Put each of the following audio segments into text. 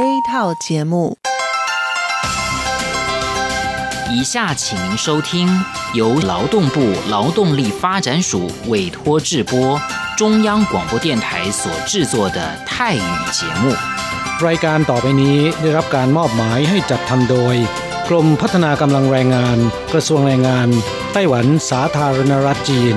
A 套节目。以下请您收听由劳动部劳动力发展署委托制播，中央广播电台所制作的泰语节目。รายการต่อไปนี้ได้รับการมอบหมายให้จัดทำโดย กรมพัฒนากำลังแรงงาน กระทรวงแรงงาน ไต้หวันสาธารณรัฐจีน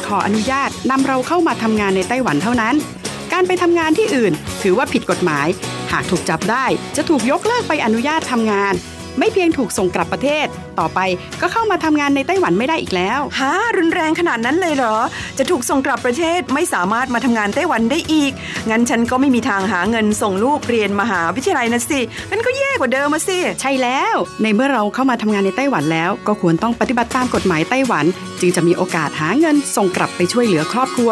ขออนุญาตนำเราเข้ามาทำงานในไต้หวันเท่านั้น การไปทำงานที่อื่น ถือว่าผิดกฎหมาย หากถูกจับได้จะถูกยกเลิกไปอนุญาตทำงาน ไม่เพียงถูกส่งกลับประเทศ ต่อไปก็เข้ามาทำงานในไต้หวันไม่ได้อีกแล้วฮะรุนแรงขนาดนั้นเลยเหรอ จะถูกส่งกลับประเทศไม่สามารถมาทำงานไต้หวันได้อีก งั้นฉันก็ไม่มีทางหาเงินส่งลูกเรียนมหาวิทยาลัยนะสิงั้นก็แย่กว่าเดิมมาสิ ใช่แล้ว ในเมื่อเราเข้ามาทำงานในไต้หวันแล้ว ก็ควรต้องปฏิบัติตามกฎหมายไต้หวัน จึงจะมีโอกาสหาเงินส่งกลับไปช่วยเหลือครอบครัว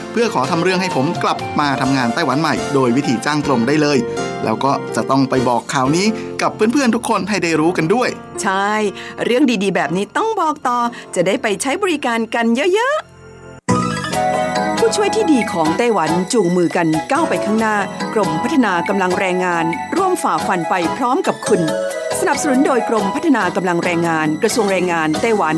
เพื่อขอทำเรื่องให้ผมกลับมาทำงานไต้หวันใหม่ โดยวิธีจ้างตรงได้เลย แล้วก็จะต้องไปบอกข่าวนี้กับเพื่อนๆทุกคนให้ได้รู้กันด้วย ใช่ เรื่องดีๆ แบบนี้ต้องบอกต่อจะได้ไปใช้บริการกันเยอะๆ ผู้ช่วยที่ดีของไต้หวันจูงมือกันก้าวไปข้างหน้า กรมพัฒนากำลังแรงงาน ร่วมฝ่าฟันไปพร้อมกับคุณ สนับสนุนโดยกรมพัฒนากำลังแรงงาน กระทรวงแรงงานไต้หวัน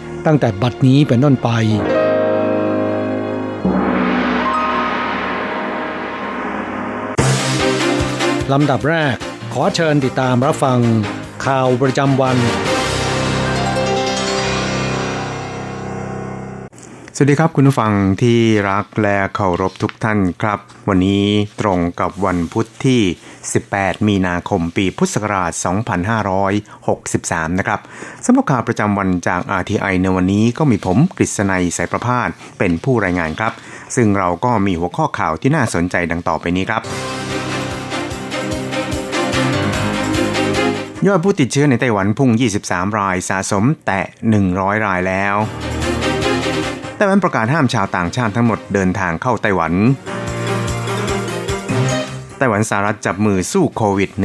ตั้งแต่บัดนี้เป็นต้นไป ลำดับแรกขอเชิญติดตามรับฟังข่าวประจำวัน วัสดีครับคุณผู้ฟังที่รักและเคารพทุกท่านครับ วันนี้ตรงกับวันพุทธที่ 18 มีนาคมปีพุทธศักราช 2563 นะครับสำหรับข่าวประจำวันจาก RTI ในวันนี้ก็มีผมกฤษณัยสายประพาสเป็นผู้รายงานครับ ซึ่งเราก็มีหัวข้อข่าวที่น่าสนใจดังต่อไปนี้ครับยอดผู้ติดเชื้อในไต้หวันพุ่ง 23 รายสะสมแตะ 100 รายแล้ว ต้หวันประกาศห้ามชาวต่างชาติทั้งหมดเดินทางเข้าไต้หวัน ไต้หวันสหรัฐจับมือสู้โควิด -19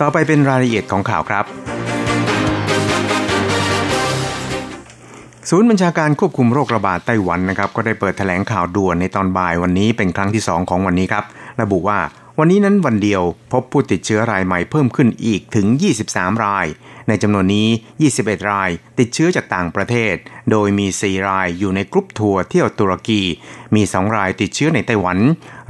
ต่อไปเป็นรายละเอียดของข่าวครับ ศูนย์บัญชาการควบคุมโรคระบาดไต้หวันนะครับ ก็ได้เปิดแถลงข่าวด่วนในตอนบ่ายวันนี้เป็นครั้งที่ 2 ของวันนี้ครับ ระบุว่า วันนี้นั้นวันเดียวพบผู้ติดเชื้อรายใหม่เพิ่มขึ้นอีกถึง 23 ราย ในจำนวนนี้ 21 รายติดเชื้อจากต่างประเทศ โดยมี 4 รายอยู่ในกรุ๊ปทัวร์เที่ยวตุรกี มี 2 รายติดเชื้อในไต้หวัน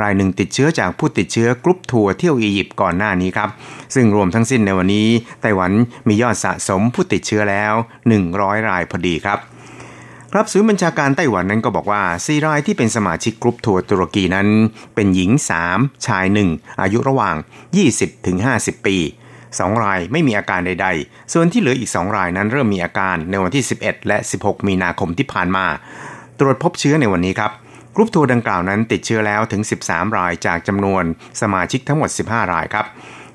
รายหนึ่งติดเชื้อจากผู้ติดเชื้อกรุ๊ปทัวร์เที่ยวอียิปต์ก่อนหน้านี้ครับ ซึ่งรวมทั้งสิ้นในวันนี้ไต้หวันมียอดสะสมผู้ติดเชื้อแล้ว 100 รายพอดีครับ รับศูนย์บัญชาการไต้หวันนั้นก็บอกว่าสี่รายที่เป็นสมาชิกกรุ๊ปทัวร์ตุรกีนั้น เป็นหญิง 3 ชาย 1 อายุระหว่าง 20-50 ปี 2 รายไม่มีอาการใด ๆ ส่วนที่เหลืออีก 2 รายนั้นเริ่มมีอาการในวันที่ 11 และ 16 มีนาคมที่ผ่านมา ตรวจพบเชื้อในวันนี้ครับกรุ๊ปทัวร์ดังกล่าวนั้นติดเชื้อแล้วถึง 13 รายจากจำนวนสมาชิกทั้งหมด 15 รายครับ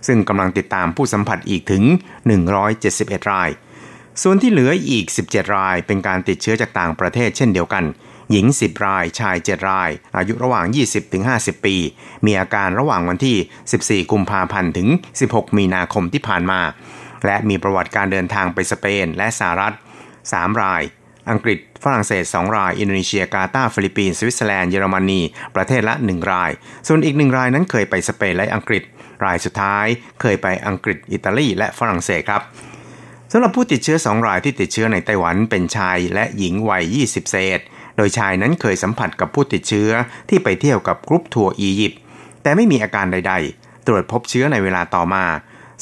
ซึ่งกำลังติดตามผู้สัมผัสอีกถึง 171 ราย ส่วนที่เหลืออีก 17 รายเป็นการติดเชื้อจากต่างประเทศเช่นเดียวกัน หญิง 10 ราย ชาย 7 ราย อายุระหว่าง 20-50 ปี มีอาการระหว่างวันที่ 14 กุมภาพันธ์ถึง 16 มีนาคมที่ผ่านมา และมีประวัติการเดินทางไปสเปนและสหรัฐ 3 ราย อังกฤษ ฝรั่งเศส 2 ราย อินโดนีเซีย กาตาร์ ฟิลิปปินส์ สวิตเซอร์แลนด์ เยอรมนี ประเทศละ 1 ราย ส่วนอีกหนึ่งรายนั้นเคยไปสเปนและอังกฤษ รายสุดท้ายเคยไปอังกฤษ อิตาลี และฝรั่งเศสครับ สำหรับผู้ติดเชื้อ2รายที่ติดเชื้อในไต้หวันเป็นชายและหญิงวัย 20 เศษ โดยชายนั้นเคยสัมผัสกับผู้ติดเชื้อที่ไปเที่ยวกับกรุ๊ปทัวร์อียิปต์แต่ไม่มีอาการใด ๆ ตรวจพบเชื้อในเวลาต่อมา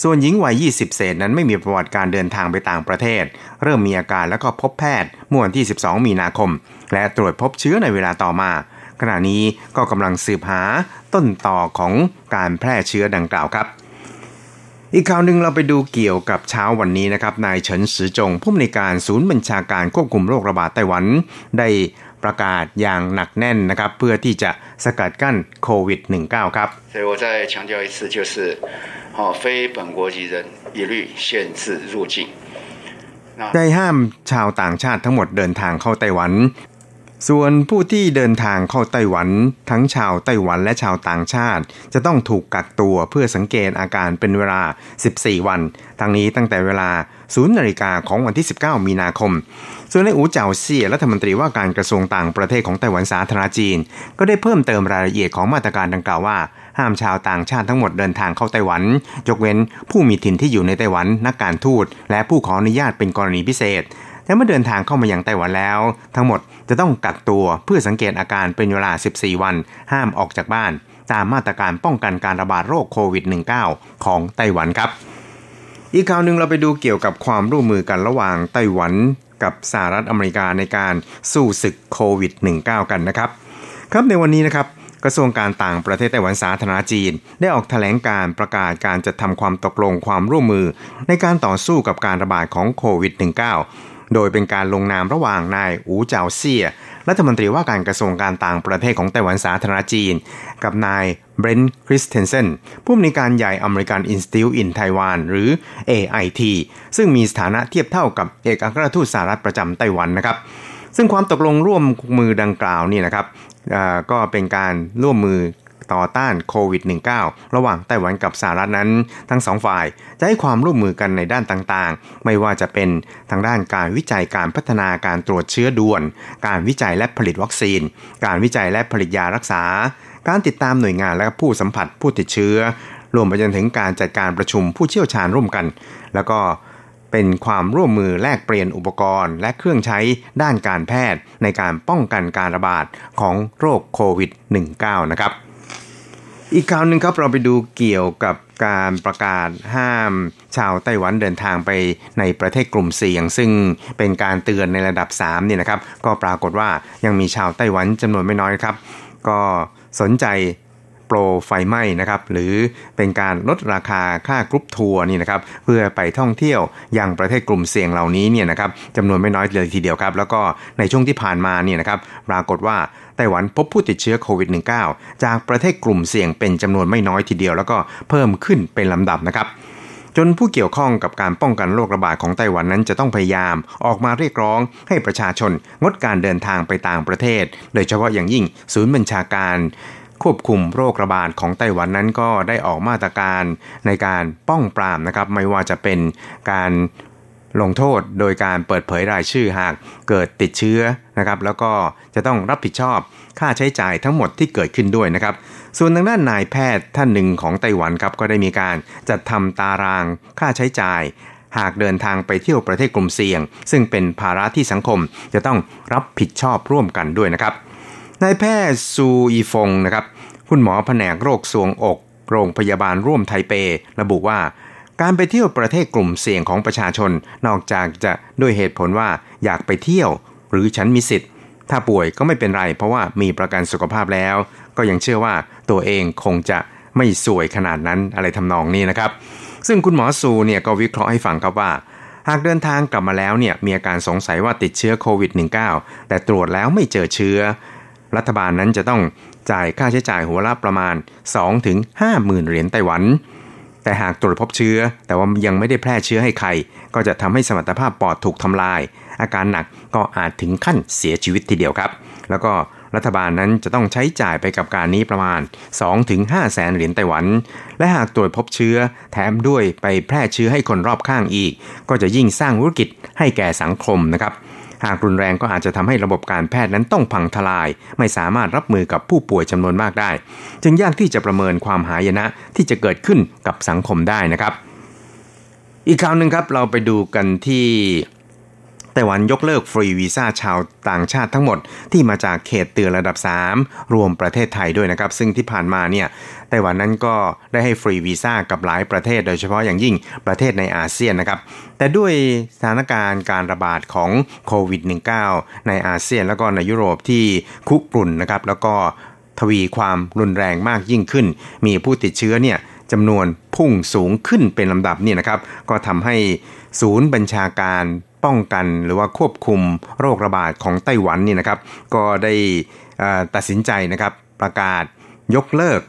ส่วนหญิงวัย 20 เศษนั้นไม่มีประวัติการเดินทางไปต่างประเทศ เริ่มมีอาการแล้วก็พบแพทย์เมื่อวันที่ 12 มีนาคม และตรวจพบเชื้อในเวลาต่อมา ขณะนี้ก็กำลังสืบหาต้นตอของการแพร่เชื้อดังกล่าวครับ อีกข่าวหนึ่งเราไปดูเกี่ยวกับเช้าวันนี้นะครับนายเฉินซือจงผู้อำนวยการศูนย์บัญชาการควบคุมโรคระบาดไต้หวัน ได้ประกาศอย่างหนักแน่นนะครับ เพื่อที่จะสกัดกั้นโควิด -19 ครับ所以我再强调一次就是哦非本国籍人一律限制入境ได้ห้ามชาวต่างชาติทั้งหมดเดินทางเข้าไต้หวัน ส่วนผู้ที่เดินทางเข้าไต้หวัน ทั้งชาวไต้หวันและชาวต่างชาติ จะต้องถูกกักตัวเพื่อสังเกตอาการเป็นเวลา 14 วัน ทั้งนี้ตั้งแต่เวลา 0นาฬิกาของวันที่ 19 มีนาคม ส่วนในอูเจาเซี่ยรัฐมนตรีว่าการกระทรวงต่างประเทศของไต้หวันสาธารณจีน ก็ได้เพิ่มเติมรายละเอียดของมาตรการดังกล่าวว่า ห้ามชาวต่างชาติทั้งหมดเดินทางเข้าไต้หวัน ยกเว้นผู้มีถิ่นที่อยู่ในไต้หวัน นักการทูตและผู้ขออนุญาตเป็นกรณีพิเศษแต่เมื่อเดินทางเข้ามาอย่างไต้หวันแล้ว ทั้งหมด จะต้องกักตัวเพื่อสังเกตอาการเป็นเวลา 14 วัน ห้ามออกจากบ้าน ตามมาตรการป้องกันการระบาดโรคโควิด -19 ของไต้หวันครับ อีกข่าวหนึ่งเราไปดูเกี่ยวกับความร่วมมือกันระหว่างไต้หวันกับสหรัฐอเมริกาในการสู้ศึกโควิด -19 กันนะครับ ครับในวันนี้นะครับกระทรวงการต่างประเทศไต้หวันสาธารณจีน ได้ออกแถลงการประกาศการจัดทำความตกลงความร่วมมือ ในการต่อสู้กับการระบาดของโควิด -19 โดยเป็นการลงนามระหว่างนายอูเจาเซี่ยรัฐมนตรีว่าการกระทรวงการต่างประเทศของไต้หวันสาธารณจีน กับนายเบรนท์คริสเทนเซนผู้อำนวยการใหญ่ American Institute in Taiwan หรือ AIT ซึ่งมีสถานะเทียบเท่ากับเอกอัคราชทูตสหรัฐประจำไต้หวันนะครับ ซึ่งความตกลงร่วมมือดังกล่าวนี่นะครับก็เป็นการร่วมมือ ต่อต้านโควิด -19 ระหว่างไต้หวันกับสหรัฐนั้น ทั้งสองฝ่ายจะให้ความร่วมมือกันในด้านต่างๆ ไม่ว่าจะเป็นทางด้านการวิจัยการพัฒนาการตรวจเชื้อด่วน การวิจัยและผลิตวัคซีน การวิจัยและผลิตยารักษา การติดตามหน่วยงานและผู้สัมผัสผู้ติดเชื้อ รวมไปจนถึงการจัดการประชุมผู้เชี่ยวชาญร่วมกัน แล้วก็เป็นความร่วมมือแลกเปลี่ยนอุปกรณ์ และเครื่องใช้ด้านการแพทย์ในการป้องกันการระบาดของโรคโควิด -19 นะครับ อีกข่าวหนึ่งครับเราไปดูเกี่ยวกับการประกาศห้ามชาวไต้หวันเดินทางไปในประเทศกลุ่มเสี่ยง ซึ่งเป็นการเตือนในระดับ3เนี่ยนะครับ ก็ปรากฏว่ายังมีชาวไต้หวันจำนวนไม่น้อยครับ ก็สนใจโปรไฟไหม้นะครับ หรือเป็นการลดราคาค่ากรุ๊ปทัวร์นี่นะครับ เพื่อไปท่องเที่ยวยังประเทศกลุ่มเสี่ยงเหล่านี้เนี่ยนะครับจำนวนไม่น้อยเลยทีเดียวครับ แล้วก็ในช่วงที่ผ่านมาเนี่ยนะครับ ปรากฏว่า ไต้หวันพบผู้ติดเชื้อโควิด -19 จากประเทศกลุ่มเสี่ยงเป็นจำนวนไม่น้อยทีเดียว แล้วก็เพิ่มขึ้นเป็นลำดับนะครับจนผู้เกี่ยวข้องกับการป้องกันโรคระบาดของไต้หวันนั้นจะต้องพยายามออกมาเรียกร้องให้ประชาชนงดการเดินทางไปต่างประเทศ โดยเฉพาะอย่างยิ่งศูนย์บัญชาการควบคุมโรคระบาดของไต้หวันนั้นก็ได้ออกมาตรการในการป้องปรามนะครับ ไม่ว่าจะเป็นการ ลงโทษโดยการเปิดเผยรายชื่อหากเกิดติดเชื้อนะครับแล้วก็จะต้องรับผิดชอบค่าใช้จ่ายทั้งหมดที่เกิดขึ้นด้วยนะครับ ส่วนทางด้านนายแพทย์ท่านหนึ่งของไต้หวันครับก็ได้มีการจัดทำตารางค่าใช้จ่าย หากเดินทางไปเที่ยวประเทศกลุ่มเสี่ยง ซึ่งเป็นภาระที่สังคมจะต้องรับผิดชอบร่วมกันด้วยนะครับนายแพทย์ซูอีฟงนะครับคุณหมอแผนกโรคสวงอก โรงพยาบาลร่วมไทเประบุว่า การไปเที่ยวประเทศกลุ่มเสี่ยงของประชาชน นอกจากจะด้วยเหตุผลว่าอยากไปเที่ยว หรือฉันมีสิทธิ์ ถ้าป่วยก็ไม่เป็นไร เพราะว่ามีประกันสุขภาพแล้ว ก็ยังเชื่อว่าตัวเองคงจะไม่สวยขนาดนั้นอะไรทำนองนี้นะครับ ซึ่งคุณหมอซูเนี่ยก็วิเคราะห์ให้ฟังครับว่า หากเดินทางกลับมาแล้วเนี่ยมีอาการสงสัยว่าติดเชื้อโควิด -19 แต่ตรวจแล้วไม่เจอเชื้อ รัฐบาลนั้นจะต้องจ่ายค่าใช้จ่ายหัวละประมาณ 2-5 หมื่นเหรียญไต้หวัน แต่หากตรวจพบเชื้อ แต่ว่ายังไม่ได้แพร่เชื้อให้ใคร ก็จะทำให้สมรรถภาพปอดถูกทำลาย อาการหนักก็อาจถึงขั้นเสียชีวิตทีเดียวครับ แล้วก็รัฐบาลนั้นจะต้องใช้จ่ายไปกับการนี้ประมาณ 2-5 แสนเหรียญไต้หวัน และหากตรวจพบเชื้อ แถมด้วยไปแพร่เชื้อให้คนรอบข้างอีก ก็จะยิ่งสร้างธุรกิจให้แก่สังคมนะครับ หากรุนแรงก็อาจจะทำให้ระบบการแพทย์นั้นต้องพังทลาย ไม่สามารถรับมือกับผู้ป่วยจำนวนมากได้ จึงยากที่จะประเมินความหายนะที่จะเกิดขึ้นกับสังคมได้นะครับ อีกข่าวหนึ่งครับเราไปดูกันที่ไต้หวันยกเลิกฟรีวีซ่าชาวต่างชาติทั้งหมดที่มาจากเขตเตือนระดับ 3 รวมประเทศไทยด้วยนะครับ ซึ่งที่ผ่านมาเนี่ย ไต้หวันนั้นก็ได้ให้ฟรีวีซ่ากับหลายประเทศ โดยเฉพาะอย่างยิ่งประเทศในอาเซียนนะครับ แต่ด้วยสถานการณ์การระบาดของโควิด -19 ในอาเซียนแล้วก็ในยุโรปที่คุกรุ่นนะครับ แล้วก็ทวีความรุนแรงมากยิ่งขึ้น มีผู้ติดเชื้อเนี่ยจำนวนพุ่งสูงขึ้นเป็นลำดับนี่นะครับ ก็ทำให้ศูนย์บัญชาการป้องกันหรือว่าควบคุมโรคระบาดของไต้หวันนี่นะครับ ก็ได้ตัดสินใจนะครับประกาศยกเลิก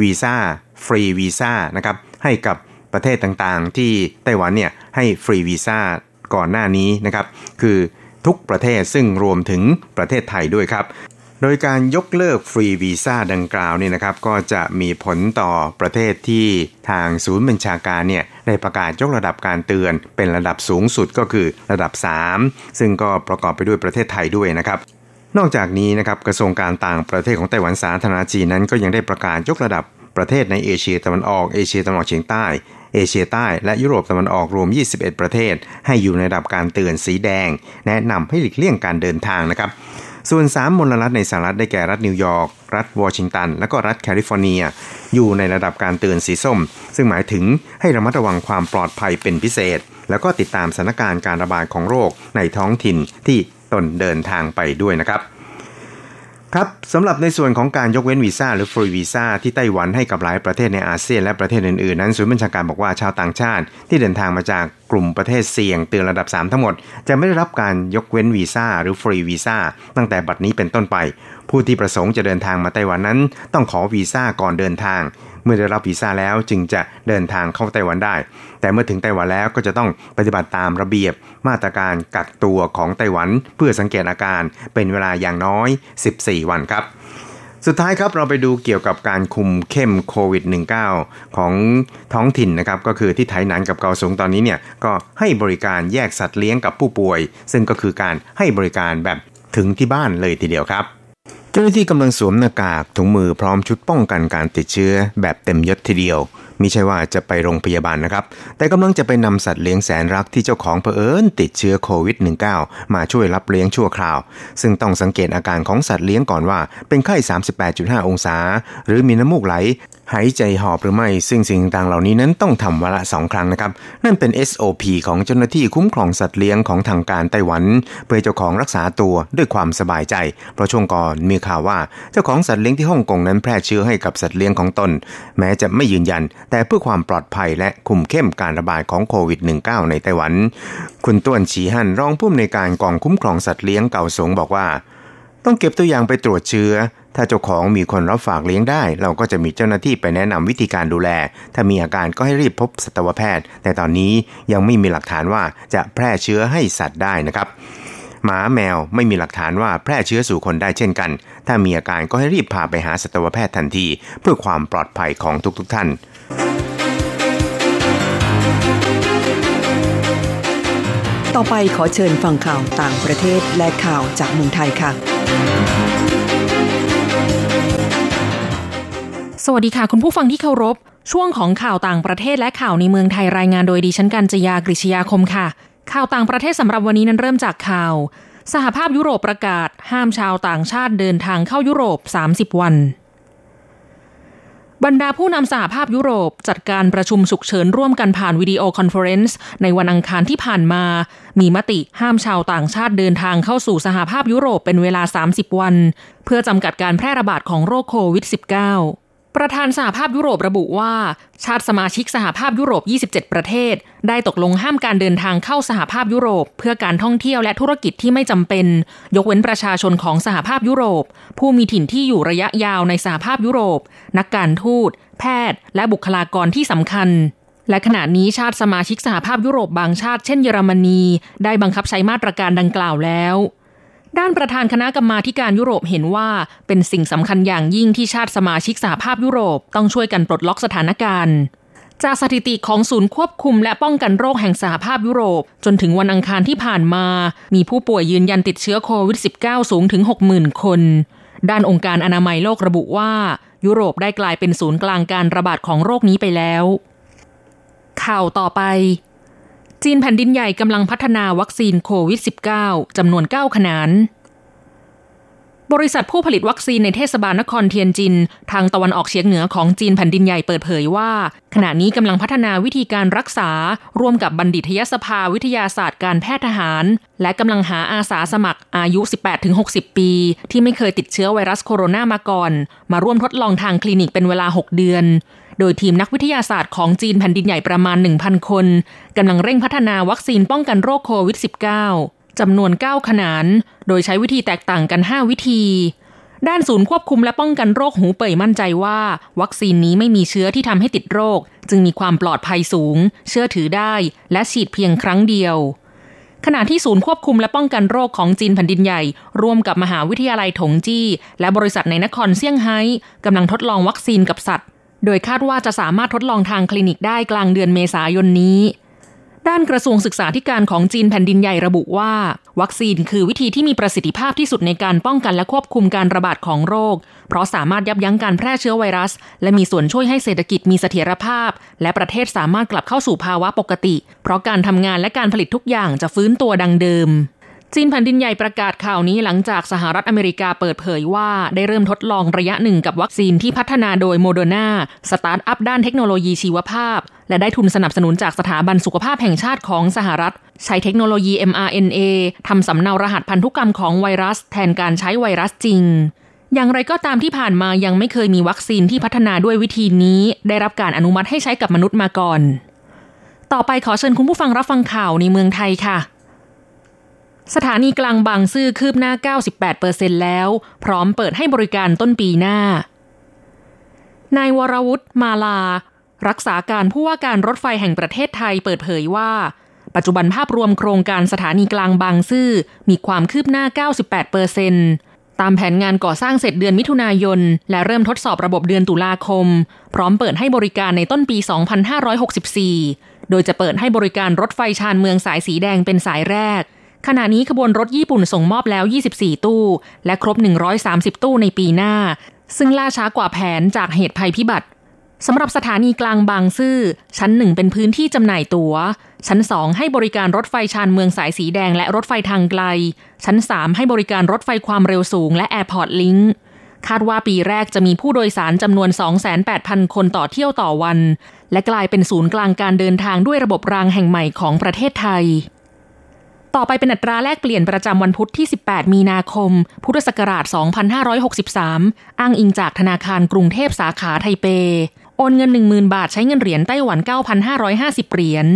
วีซ่าฟรีวีซ่านะครับให้กับประเทศต่างๆ ที่ไต้หวันเนี่ยให้ฟรีวีซ่าก่อนหน้านี้นะครับ คือทุกประเทศซึ่งรวมถึงประเทศไทยด้วยครับ โดยการยกเลิกฟรีวีซ่าดังกล่าวนี่นะครับ ก็จะมีผลต่อประเทศที่ทางศูนย์บัญชาการเนี่ยได้ประกาศยกระดับการเตือน เป็นระดับสูงสุดก็คือระดับ 3 ซึ่งก็ประกอบไปด้วยประเทศไทยด้วยนะครับ นอกจากนี้นะครับกระทรวงการต่างประเทศของไต้หวันสาธารณจีนนั้นก็ยังได้ประกาศยกระดับประเทศในเอเชียตะวันออกเอเชียตะวันออกเฉียงใต้ เอเชียใต้และยุโรปตะวันออกรวม 21 ประเทศ ให้อยู่ในระดับการเตือนสีแดง แนะนำให้หลีกเลี่ยงการเดินทางนะครับ ส่วน 3 มลรัฐในสหรัฐได้แก่รัฐนิวยอร์กรัฐวอชิงตัน และก็รัฐแคลิฟอร์เนีย อยู่ในระดับการเตือนสีส้ม ซึ่งหมายถึงให้ระมัดระวังความปลอดภัยเป็นพิเศษ แล้วก็ติดตามสถานการณ์การระบาดของโรคในท้องถิ่นที่ ตนเดินทางไปด้วยนะครับครับสำหรับในส่วนของการยกเว้นวีซ่าหรือฟรีวีซ่าที่ไต้หวันให้กับหลายประเทศในอาเซียนและประเทศอื่นๆ นั้นศูนย์บัญชาการบอกว่าชาวต่างชาติ ที่เดินทางมาจากกลุ่มประเทศเสี่ยงเตือนระดับ 3 ทั้งหมด จะไม่ได้รับการยกเว้นวีซ่าหรือฟรีวีซ่าตั้งแต่บัดนี้เป็นต้นไป ผู้ที่ประสงค์จะเดินทางมาไต้หวันนั้น ต้องขอวีซ่าก่อนเดินทาง เมื่อได้รับวีซ่าแล้วจึงจะเดินทางเข้าไต้หวันได้ แต่เมื่อถึงไต้หวันแล้วก็จะต้องปฏิบัติตามระเบียบมาตรการกักตัวของไต้หวัน เพื่อสังเกตอาการเป็นเวลาอย่างน้อย 14 วันครับสุดท้ายครับเราไปดูเกี่ยวกับการคุมเข้มโควิด -19 ของท้องถิ่นนะครับก็คือที่ไทยนันกับเกาสงตอนนี้เนี่ยก็ให้บริการแยกสัตว์เลี้ยงกับผู้ป่วย ซึ่งก็คือการให้บริการแบบถึงที่บ้านเลยทีเดียวครับเจ้าหน้าที่กำลังสวมหน้ากากถุงมือพร้อมชุดป้องกันการติดเชื้อแบบเต็มยศทีเดียว มิใช่ว่าจะไปโรงพยาบาลนะครับ แต่กำลังจะไปนำสัตว์เลี้ยงแสนรักที่เจ้าของเผอิญติดเชื้อโควิด -19 มาช่วยรับเลี้ยงชั่วคราว ซึ่งต้องสังเกตอาการของสัตว์เลี้ยงก่อนว่า เป็นไข้ 38.5 องศา หรือมีน้ำมูกไหลหายใจหอบหรือไม่ ซึ่งสิ่งต่างเหล่านี้นั้นต้องทำวันละสองครั้งนะครับ นั่นเป็น SOP ของเจ้าหน้าที่คุ้มครองสัตว์เลี้ยงของทางการไต้หวัน เพื่อเจ้าของรักษาตัวด้วยความสบายใจ เพราะช่วงก่อนมีข่าวว่า เจ้าของสัตว์เลี้ยงที่ฮ่องกงนั้นแพร่เชื้อให้กับสัตว์เลี้ยงของตน แม้จะไม่ยืนยันแต่เพื่อความปลอดภัยและคุมเข้มการระบาดของโควิด -19 ในไต้หวัน คุณต้วนฉีฮั่นรองผู้อำนวยการกองคุ้มครองสัตว์เลี้ยงเก่าสงบอกว่า ต้องเก็บตัวอย่างไปตรวจเชื้อ ถ้าเจ้าของมีคนรับฝากเลี้ยงได้ เราก็จะมีเจ้าหน้าที่ไปแนะนำวิธีการดูแล ถ้ามีอาการก็ให้รีบพบสัตวแพทย์ แต่ตอนนี้ยังไม่มีหลักฐานว่าจะแพร่เชื้อให้สัตว์ได้นะครับหมาแมวไม่มีหลักฐานว่าแพร่เชื้อสู่คนได้เช่นกัน ถ้ามีอาการก็ให้รีบพาไปหาสัตวแพทย์ทันที เพื่อความปลอดภัยของทุกๆทท่าน ต่อไปขอเชิญฟังข่าวต่างประเทศและข่าวจากเมืองไทยค่ะ สวัสดีค่ะ คุณผู้ฟังที่เคารพ ช่วงของข่าวต่างประเทศและข่าวในเมืองไทยรายงานโดยดิฉันกัญจยากริชยาคมค่ะ ข่าวต่างประเทศสำหรับวันนี้นั้นเริ่มจากข่าว สหภาพยุโรปประกาศ ห้ามชาวต่างชาติเดินทางเข้ายุโรป 30 วัน บรรดาผู้นำสหภาพยุโรปจัดการประชุมฉุกเฉินร่วมกันผ่านวิดีโอคอนเฟอเรนซ์ในวันอังคารที่ผ่านมา มีมติห้ามชาวต่างชาติเดินทางเข้าสู่สหภาพยุโรปเป็นเวลา 30 วัน เพื่อจำกัดการแพร่ระบาดของโรคโควิด -19 ประธานสหภาพยุโรประบุว่า ชาติสมาชิกสหภาพยุโรป 27 ประเทศ ได้ตกลงห้ามการเดินทางเข้าสหภาพยุโรป เพื่อการท่องเที่ยวและธุรกิจที่ไม่จำเป็น ยกเว้นประชาชนของสหภาพยุโรป ผู้มีถิ่นที่อยู่ระยะยาวในสหภาพยุโรป นักการทูต แพทย์ และบุคลากรที่สำคัญและขณะนี้ชาติสมาชิกสหภาพยุโรปบางชาติเช่นเยอรมนี ได้บังคับใช้มาตรการดังกล่าวแล้ว ด้านประธานคณะกรรมาการยุโรปเห็นว่า เป็นสิ่งสำคัญอย่างยิ่งที่ชาติสมาชิกสหภาพยุโรปต้องช่วยกันปลดล็อกสถานการณ์จากสถิติของศูนย์ควบคุมและป้องกันโรคแห่งสหภาพยุโรป จนถึงวันอังคารที่ผ่านมา มีผู้ป่วยยืนยันติดเชื้อโควิด -19 สูงถึง 60,000 คน ด้านองค์การอนามัยโลกระบุว่า ยุโรปได้กลายเป็นศูนย์กลางการระบาดของโรคนี้ไปแล้ว ข่าวต่อไป จีนแผ่นดินใหญ่กำลังพัฒนาวัคซีนโควิด -19 จำนวน 9 ขนาน บริษัทผู้ผลิตวัคซีนในเทศบาลนครเทียนจิน ทางตะวันออกเฉียงเหนือของจีนแผ่นดินใหญ่เปิดเผยว่า ขณะนี้กำลังพัฒนาวิธีการรักษา ร่วมกับบัณฑิตยสภาวิทยาศาสตร์การแพทย์ทหาร และกำลังหาอาสาสมัครอายุ 18-60 ปี ที่ไม่เคยติดเชื้อไวรัสโคโรนามาก่อน มาร่วมทดลองทางคลินิกเป็นเวลา 6 เดือน โดยทีมนักวิทยาศาสตร์ของจีนแผ่นดินใหญ่ประมาณ 1,000 คนกำลังเร่งพัฒนาวัคซีนป้องกันโรคโควิด -19 จำนวน 9 ขนาน โดยใช้วิธีแตกต่างกัน 5 วิธี ด้านศูนย์ควบคุมและป้องกันโรคหูเป่ยมั่นใจว่า วัคซีนนี้ไม่มีเชื้อที่ทำให้ติดโรค จึงมีความปลอดภัยสูง เชื่อถือได้ และฉีดเพียงครั้งเดียวขณะที่ศูนย์ควบคุมและป้องกันโรคของจีนแผ่นดินใหญ่ ร่วมกับมหาวิทยาลัยถงจี้ และบริษัทในนครเซี่ยงไฮ้กำลังทดลองวัคซีนกับสัตว์ โดยคาดว่าจะสามารถทดลองทางคลินิกได้กลางเดือนเมษายนนี้ ด้านกระทรวงศึกษาธิการของจีนแผ่นดินใหญ่ระบุว่า วัคซีนคือวิธีที่มีประสิทธิภาพที่สุดในการป้องกันและควบคุมการระบาดของโรค เพราะสามารถยับยั้งการแพร่เชื้อไวรัส และมีส่วนช่วยให้เศรษฐกิจมีเสถียรภาพ และประเทศสามารถกลับเข้าสู่ภาวะปกติ เพราะการทำงานและการผลิตทุกอย่างจะฟื้นตัวดังเดิม จีนแผ่นดินใหญ่ประกาศข่าวนี้หลังจากสหรัฐอเมริกาเปิดเผยว่าได้เริ่มทดลองระยะหนึ่งกับวัคซีนที่พัฒนาโดยโมเดอร์นาสตาร์ทอัพด้านเทคโนโลยีชีวภาพ และได้ทุนสนับสนุนจากสถาบันสุขภาพแห่งชาติของสหรัฐ ใช้เทคโนโลยี mRNA ทำสำเนารหัสพันธุกรรมของไวรัส แทนการใช้ไวรัสจริงอย่างไรก็ตามที่ผ่านมายังไม่เคยมีวัคซีนที่พัฒนาด้วยวิธีนี้ ได้รับการอนุมัติให้ใช้กับมนุษย์มาก่อน ต่อไปขอเชิญคุณผู้ฟังรับฟังข่าวในเมืองไทยค่ะ สถานีกลางบางซื่อคืบหน้า 98%แล้ว พร้อมเปิดให้บริการต้นปีหน้า นายวรวุฒิมาลา รักษาการผู้ว่าการรถไฟแห่งประเทศไทยเปิดเผยว่า ปัจจุบันภาพรวมโครงการสถานีกลางบางซื่อมีความคืบหน้า 98%ตามแผนงานก่อสร้างเสร็จเดือนมิถุนายน และเริ่มทดสอบระบบเดือนตุลาคม พร้อมเปิดให้บริการในต้นปี 2564 โดยจะเปิดให้บริการรถไฟชานเมืองสายสีแดงเป็นสายแรก ขณะนี้ขบวนรถญี่ปุ่นส่งมอบแล้ว 24 ตู้ และครบ 130 ตู้ในปีหน้า ซึ่งล่าช้ากว่าแผนจากเหตุภัยพิบัติสำหรับสถานีกลางบางซื่อ ชั้นหนึ่งเป็นพื้นที่จำหน่ายตัว๋ว ชั้นสองให้บริการรถไฟชานเมืองสายสีแดงและรถไฟทางไกล ชั้นสามให้บริการรถไฟความเร็วสูงและแอร์พอร์ตลิงก์คาดว่าปีแรกจะมีผู้โดยสารจำนวน 28,000 คนต่อเที่ยวต่อวัน และกลายเป็นศูนย์กลางการเดินทางด้วยระบบรางแห่งใหม่ของประเทศไทย ต่อไปเป็นอัตราแลกเปลี่ยนประจำวันพุธที่ 18 มีนาคม พุทธศักราช 2563 อ้างอิงจากธนาคารกรุงเทพสาขาไทเป โอนเงิน 10,000 บาทใช้เงินเหรียญไต้หวัน 9,550 เหรียญ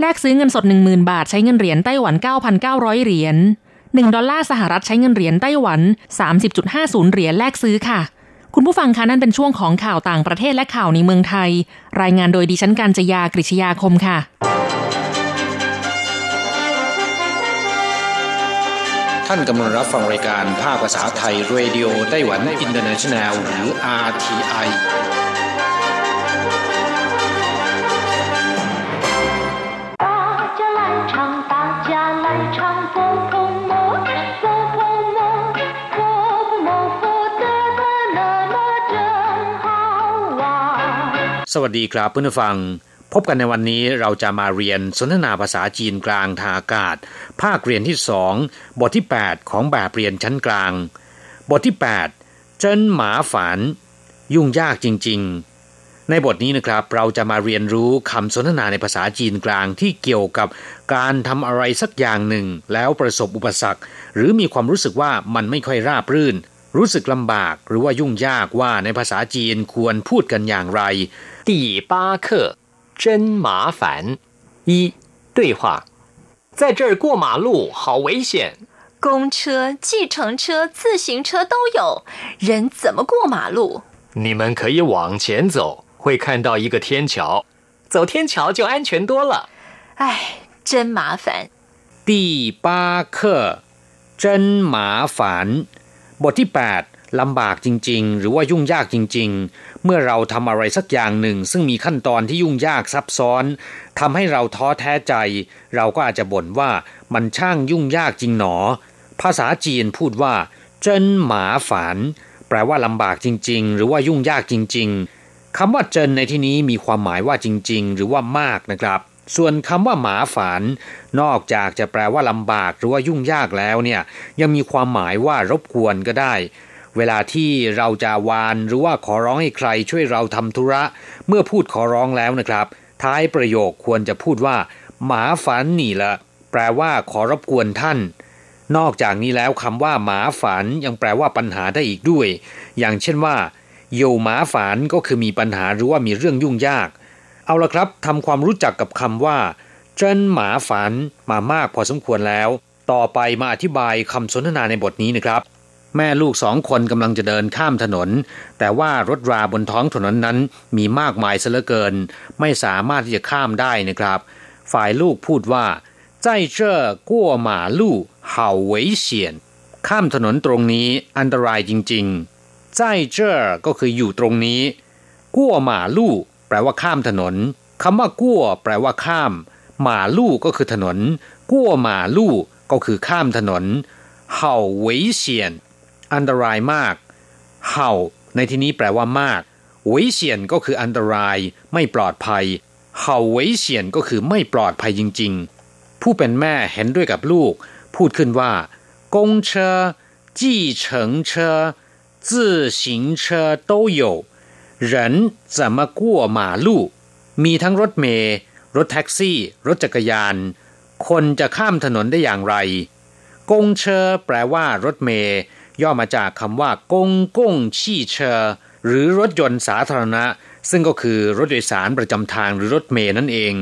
แลกซื้อเงินสด 10,000 บาทใช้เงินเหรียญไต้หวัน 9,900 เหรียญ 1 ดอลลาร์สหรัฐใช้เงินเหรียญไต้หวัน 30.50 เหรียญแลกซื้อค่ะ คุณผู้ฟังคะนั่นเป็นช่วงของข่าวต่างประเทศและข่าวในเมืองไทย รายงานโดยดิฉันกัญจยากริชยาคมค่ะ ท่านกำลังรับฟังรายการภาคภาษาไทย Radio Taiwan International หรือ RTI สวัสดีครับเพื่อนฟัง พบกันในวันนี้เราจะมาเรียนสนทนาภาษาจีนกลางทางอากาศ ภาคเรียนที่สองบทที่ 8 ของแบบเรียนชั้นกลาง บทที่ 8 เจนหมาฝานยุ่งยากจริง ๆ ในบทนี้นะครับเราจะมาเรียนรู้คำสนทนาในภาษาจีนกลางที่เกี่ยวกับการทำอะไรสักอย่างหนึ่ง แล้วประสบอุปสรรค หรือมีความรู้สึกว่ามันไม่ค่อยราบรื่น รู้สึกลำบากหรือว่ายุ่งยากว่าในภาษาจีนควรพูดกันอย่างไรตีป้าเคอ 真麻烦。一对话，在这儿过马路好危险。公车、计程车、自行车都有，人怎么过马路？你们可以往前走，会看到一个天桥，走天桥就安全多了。唉，真麻烦。第八课真麻烦บทที่ 8ลำบากจริง ๆ หรือว่ายุ่งยากจริง ๆ เมื่อเราทำอะไรสักอย่างหนึ่ง ซึ่งมีขั้นตอนที่ยุ่งยากซับซ้อนทำให้เราท้อแท้ใจ เราก็อาจจะบ่นว่ามันช่างยุ่งยากจริงหนอ ภาษาจีนพูดว่าเจินหมาฝันแปลว่าลำบากจริง ๆ หรือว่ายุ่งยากจริง ๆคำว่าเจินในที่นี้มีความหมายว่าจริง ๆ หรือว่ามากนะครับ ส่วนคำว่าหมาฝันนอกจากจะแปลว่าลำบากหรือว่ายุ่งยากแล้วเนี่ย ยังมีความหมายว่ารบกวนก็ได้ เวลาที่เราจะวานหรือว่าขอร้องให้ใครช่วยเราทำธุระ เมื่อพูดขอร้องแล้วนะครับ ท้ายประโยคควรจะพูดว่า หมาฝันนี่ละแปลว่าขอรบกวนท่าน นอกจากนี้แล้วคำว่า หมาฝันยังแปลว่าปัญหาได้อีกด้วย อย่างเช่นว่าโยหมาฝันก็คือมีปัญหาหรือว่ามีเรื่องยุ่งยาก เอาละครับทำความรู้จักกับคำว่าเจิ้นหมาฝันมามากพอสมควรแล้ว ต่อไปมาอธิบายคำสนทนาในบทนี้นะครับ แม่ลูกสองคนกำลังจะเดินข้ามถนน แต่ว่ารถราบนท้องถนนนั้นมีมากมายเสียเหลือเกิน ไม่สามารถที่จะข้ามได้นะครับ ฝ่ายลูกพูดว่า在这过马路好危险ข้ามถนนตรงนี้อันตรายจริงๆ在这ก็คืออยู่ตรงนี้กั้วหมาลู่แปลว่าข้ามถนนคำว่ากั้วแปลว่าข้าม หมาลู่ก็คือถนนกั้วหมาลู่ก็คือข้ามถนนเห่าเวยเฉียน อันตรายมาก เห่า ในที่นี้แปลว่ามากเวยเฉียนก็คืออันตราย ไม่ปลอดภัย เห่าเวยเฉียนก็คือไม่ปลอดภัยจริง ๆ ผู้เป็นแม่เห็นด้วยกับลูก พูดขึ้นว่ากงเชอจีเฉิงเชอ自行车都有人怎么过马路มีทั้งรถเมล์รถแท็กซี่ รถจักรยาน คนจะข้ามถนนได้อย่างไร กงเชอแปลว่ารถเมล์ ย่อมาจากคำว่า公共汽车 หรือรถยนต์สาธารณะ ซึ่งก็คือรถโดยสารประจำทางหรือรถเมล์นั่นเอง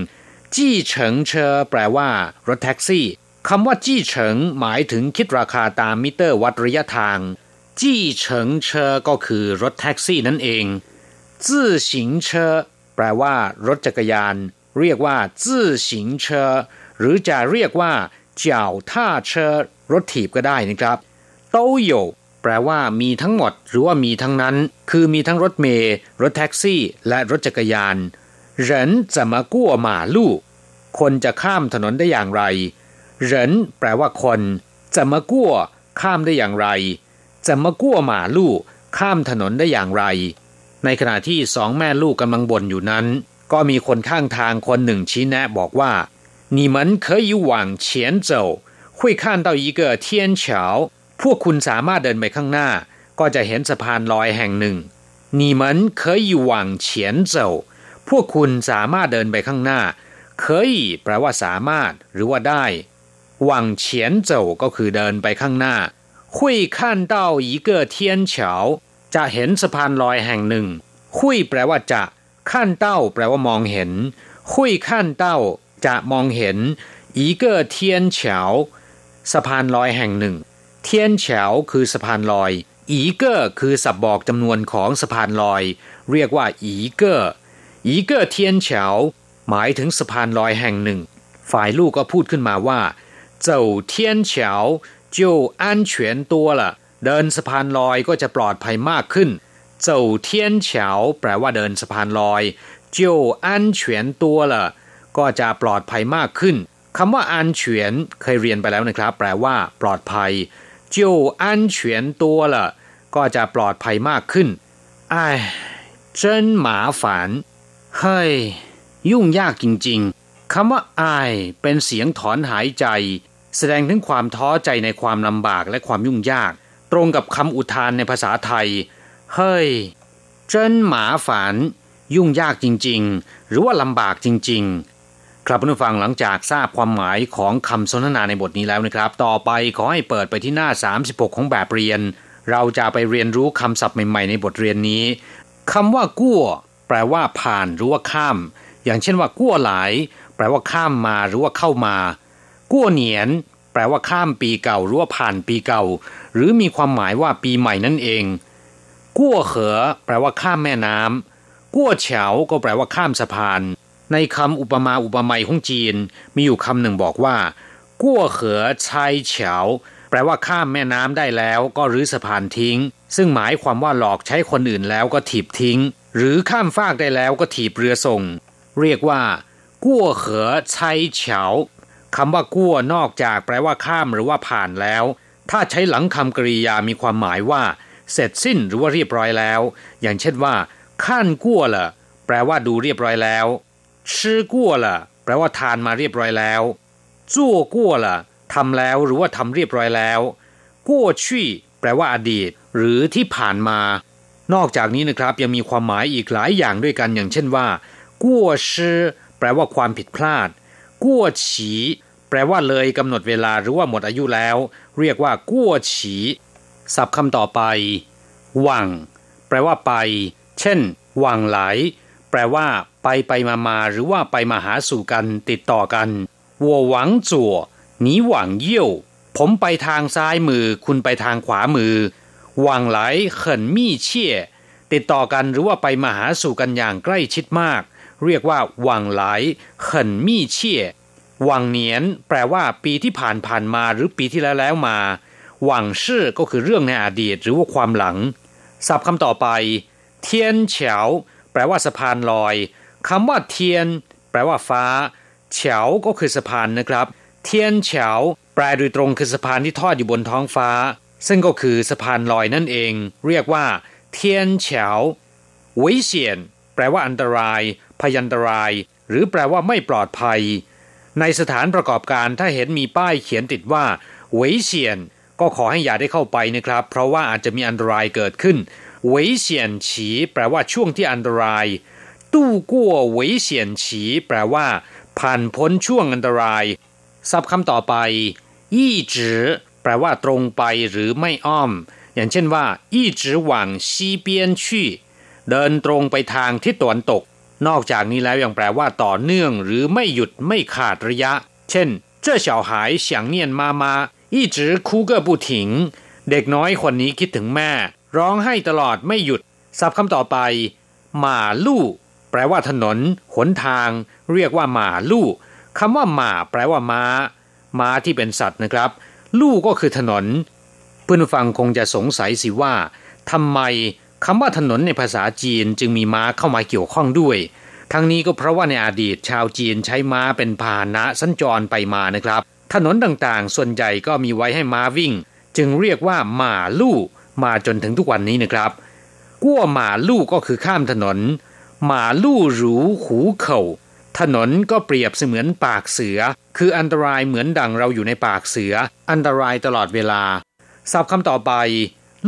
计程车 แปลว่ารถแท็กซี่คำว่า计程 หมายถึงคิดราคาตามมิเตอร์วัดระยะทาง 计程车 ก็คือรถแท็กซี่นั่นเองจื่อสิงเชอแปลว่ารถจักรยาน เรียกว่าจื่อสิงเชอหรือจะเรียกว่าเจ้าท่าเชอรถถีบก็ได้นะครับ โตโยแปลว่ามีทั้งหมดหรือว่ามีทั้งนั้น คือมีทั้งรถเมล์รถแท็กซี่ และรถจักรยาน人怎么过马路คนจะข้ามถนนได้อย่างไร人แปลว่าคนจะมากั้วข้ามได้อย่างไรจะมากั้วหมาลู่ข้ามถนนได้อย่างไร ในขณะที่สองแม่ลูกกำลังบ่นอยู่นั้น ก็มีคนข้างทางคนหนึ่งชี้แนะบอกว่า你们可以往前走会看到一个天桥 พวกคุณสามารถเดินไปข้างหน้า ก็จะเห็นสะพานลอยแห่งหนึ่ง你们可以往前走พวกคุณสามารถเดินไปข้างหน้า可以แปลว่าสามารถหรือว่าได้往前走ก็คือเดินไปข้างหน้า会看到一个天桥จะเห็นสะพานลอยแห่งหนึ่งคุยแปลว่าจะขั้นเต้าแปลว่ามองเห็นคุยขั้นเต้าจะมองเห็นอีเกอเทียนเฉา สะพานลอยแห่งหนึ่ง เทียนเฉาคือสะพานลอยอีเกอคือสับบอกจำนวนของสะพานลอย เรียกว่าอีเกออีเกอเทียนเฉาหมายถึงสะพานลอยแห่งหนึ่ง ฝ่ายลูกก็พูดขึ้นมาว่าเจ้าเทียนเฉาจะอันเเดินสะพานลอยก็จะปลอดภัยมากขึ้นเจ้าเทียนเฉาแปลว่าเดินสะพานลอยเจ้าอันก็จะปลอดภัยมากขึ้นคำว่าอันเฉียนเคยเรียนไปแล้วนะครับ แปลว่า ปลอดภัย 就安全多了ก็จะปลอดภัยมากขึ้นไอ้真麻烦เฮ้ยยุ่งยากจริงๆคำว่าไอเป็นเสียงถอนหายใจ แสดงถึงความท้อใจในความลำบากและความยุ่งยาก ตรงกับคำอุทานในภาษาไทย เฮ้ยเจิ้นหมาฝัน ยุ่งยากจริงๆ หรือว่าลำบากจริงๆ ครับผู้ฟังหลังจากทราบความหมายของคำสนทนาในบทนี้แล้วนะครับ ต่อไปขอให้เปิดไปที่หน้า 36 ของแบบเรียน เราจะไปเรียนรู้คำศัพท์ใหม่ๆในบทเรียนนี้คำว่ากู้แปลว่าผ่านหรือว่าข้าม อย่างเช่นว่ากู้หลาย แปลว่าข้ามมาหรือว่าเข้ามากู้เหนียน แปลว่าข้ามปีเก่าหรือว่าผ่านปีเก่า หรือมีความหมายว่าปีใหม่นั่นเองกู้เหอแปลว่าข้ามแม่น้ำกู้เฉาก็แปลว่าข้ามสะพาน ในคำอุปมาอุปไมยของจีน มีอยู่คำหนึ่งบอกว่ากู้เหอชายเฉาแปลว่าข้ามแม่น้ำได้แล้วก็รื้อสะพานทิ้ง ซึ่งหมายความว่าหลอกใช้คนอื่นแล้วก็ถีบทิ้ง หรือข้ามฟากได้แล้วก็ถีบเรือส่ง เรียกว่ากู้เหอใช้เฉาคำว่ากู้นอกจากแปลว่าข้ามหรือว่าผ่านแล้ว ถ้าใช้หลังคำกริยามีความหมายว่า เสร็จสิ้นหรือว่าเรียบร้อยแล้ว อย่างเช่นว่าขั้นกู้ละแปลว่าดูเรียบร้อยแล้ว ชื่อกู้ละแปลว่าทานมาเรียบร้อยแล้วจั่วกู้ละทำแล้วหรือว่าทำเรียบร้อยแล้วกู้ชี่แปลว่าอดีต หรือที่ผ่านมา นอกจากนี้นะครับยังมีความหมายอีกหลายอย่างด้วยกันอย่างเช่นว่ากู้ชื่อแปลว่าความผิดพลาดกู้ฉีแปลว่าเลยกำหนดเวลาหรือว่าหมดอายุแล้ว เรียกว่ากู้ฉีศัพท์คำต่อไปหวังแปลว่าไป เช่นหวังไหล แปลว่า ไปไปมามาหรือว่าไปมาหาสู่กันติดต่อกันวัวหวังจั่วหนีหวังเยี่ยว ผมไปทางซ้ายมือ คุณไปทางขวามือ หวังไหลเขินมีเชี่ยติดต่อกันหรือว่าไปมาหาสู่กันอย่างใกล้ชิดมาก เรียกว่าหวังไหลเขินมีเชี่ยหวังเนียน แปลว่าปีที่ผ่านผ่านมาหรือปีที่แล้วแล้วมา หวังชื่อก็คือเรื่องในอดีตหรือว่าความหลังศัพท์คำต่อไป เทียนเฉาแปลว่าสะพานลอย คำว่าเทียน แปลว่าฟ้าเฉาก็คือสะพานนะครับ เทียนเฉาแปลโดยตรงคือสะพานที่ทอดอยู่บนท้องฟ้า ซึ่งก็คือสะพานลอยนั่นเอง เรียกว่า เทียนเฉาวิเชียนแปลว่าอันตราย พยันตราย หรือแปลว่าไม่ปลอดภัย ในสถานประกอบการถ้าเห็นมีป้ายเขียนติดว่าเวเฉียนก็ขอให้อย่าได้เข้าไปนะครับ เพราะว่าอาจจะมีอันตรายเกิดขึ้นเวเฉียนฉีแปลว่าช่วงที่อันตราย ตู้กั่วเวเฉียนฉีแปลว่า ผ่านพ้นช่วงอันตรายศัพท์คำต่อไปยี่จือแปลว่าตรงไปหรือไม่อ้อม อย่างเช่นว่ายี่จือหวังซีเปียนชี่เดินตรงไปทางทิศตะวันตก นอกจากนี้แล้วยังแปลว่าต่อเนื่องหรือไม่หยุดไม่ขาดระยะ เช่น这小孩想念妈妈一直哭个不停เด็กน้อยคนนี้คิดถึงแม่ ร้องให้ตลอดไม่หยุดศัพท์คำต่อไปหมาลู่ แปลว่าถนน หนทาง เรียกว่าหมาลู่คำว่าหมาแปลว่าม้า ม้าที่เป็นสัตว์นะครับ ลู่ก็คือถนน เพื่อนฟังคงจะสงสัยสิว่าทำไมคำว่าถนนในภาษาจีนจึงมีม้าเข้ามาเกี่ยวข้องด้วย ทั้งนี้ก็เพราะว่าในอดีตชาวจีนใช้ม้าเป็นพาหนะสัญจรไปมานะครับ ถนนต่างๆ ส่วนใหญ่ก็มีไว้ให้ม้าวิ่ง จึงเรียกว่าหมาลู่มาจนถึงทุกวันนี้นะครับกั้วหมาลู่ก็คือข้ามถนน หมาลู่หรูหูเข่าถนนก็เปรียบเสมือนปากเสือ คืออันตรายเหมือนดังเราอยู่ในปากเสือ อันตรายตลอดเวลาศัพท์คำต่อไป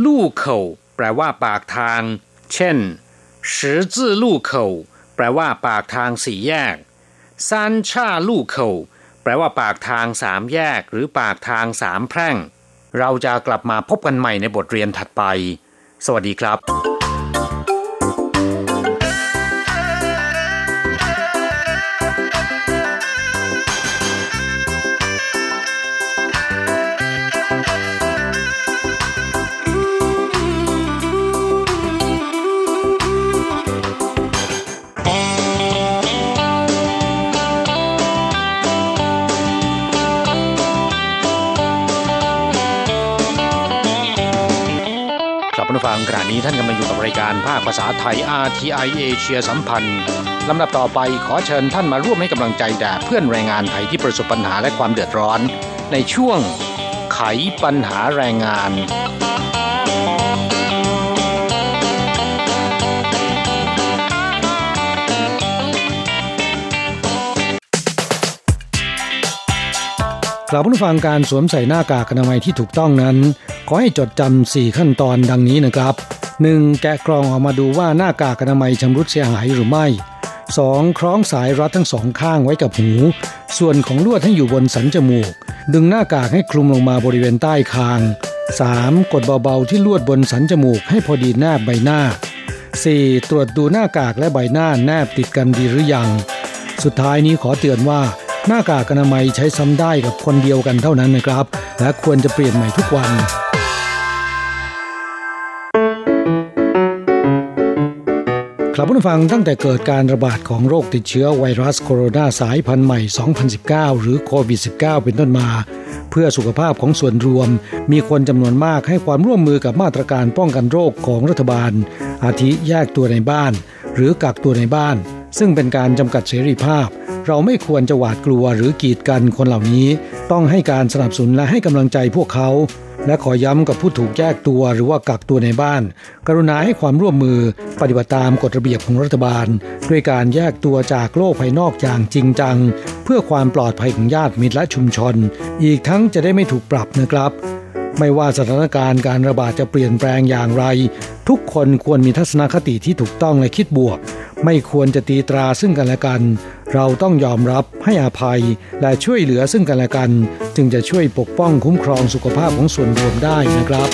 ลู่เข่าแปลว่าปากทาง เช่น十字路口แปลว่าปากทางสี่แยกซานชาลู่เข่าแปลว่าปากทางสามแยก หรือปากทางสามแพร่ง เราจะกลับมาพบกันใหม่ในบทเรียนถัดไป สวัสดีครับ 「 คุณผู้ฟังขณะนี้ท่านกำลังอยู่กับรายการภาคภาษาไทย RTI เอเชียสัมพันธ์ลำดับต่อไปขอเชิญท่านมาร่วมให้กำลังใจแด่เพื่อนแรงงานไทยที่ประสบปัญหาและความเดือดร้อน ในช่วงไขปัญหาแรงงานกลับผู้ฟังการสวมใส่หน้ากากอนามัยที่ถูกต้องนั้น ขอให้จดจำ4ขั้นตอนดังนี้นะครับ 1. แกะกรองออกมาดูว่าหน้ากากอนามัยชำรุดเสียหายหรือไม่ 2. คล้องสายรัดทั้งสองข้างไว้กับหู ส่วนของลวดให้อยู่บนสันจมูก ดึงหน้ากากให้คลุมลงมาบริเวณใต้คาง 3. กดเบาๆที่ลวดบนสันจมูกให้พอดีแนบใบหน้า 4. ตรวจดูหน้ากากและใบหน้าแนบติดกันดีหรือยัง สุดท้ายนี้ขอเตือนว่าหน้ากากอนามัยใช้ซ้ำได้กับคนเดียวกันเท่านั้นนะครับ และควรจะเปลี่ยนใหม่ทุกวัน ครับผู้ฟังตั้งแต่เกิดการระบาดของโรคติดเชื้อไวรัสโคโรนาสายพันธุ์ใหม่ 2019 หรือโควิด -19 เป็นต้นมา เพื่อสุขภาพของส่วนรวม มีคนจำนวนมากให้ความร่วมมือกับมาตรการป้องกันโรคของรัฐบาล อาทิแยกตัวในบ้าน หรือกักตัวในบ้าน ซึ่งเป็นการจำกัดเสรีภาพ เราไม่ควรจะหวาดกลัวหรือกีดกันคนเหล่านี้ ต้องให้การสนับสนุนและให้กำลังใจพวกเขา และขอย้ำกับผู้ถูกแยกตัวหรือว่ากักตัวในบ้าน กรุณาให้ความร่วมมือปฏิบัติตามกฎระเบียบของรัฐบาล ด้วยการแยกตัวจากโลกภายนอกอย่างจริงจัง เพื่อความปลอดภัยของญาติมิตรและชุมชน อีกทั้งจะได้ไม่ถูกปรับนะครับ ไม่ว่าสถานการณ์การระบาดจะเปลี่ยนแปลงอย่างไร ทุกคนควรมีทัศนคติที่ถูกต้องและคิดบวก ไม่ควรจะตีตราซึ่งกันและกัน เราต้องยอมรับให้อภัยและช่วยเหลือซึ่งกันและกัน จึงจะช่วยปกป้องคุ้มครองสุขภาพของส่วนรวมได้นะครับ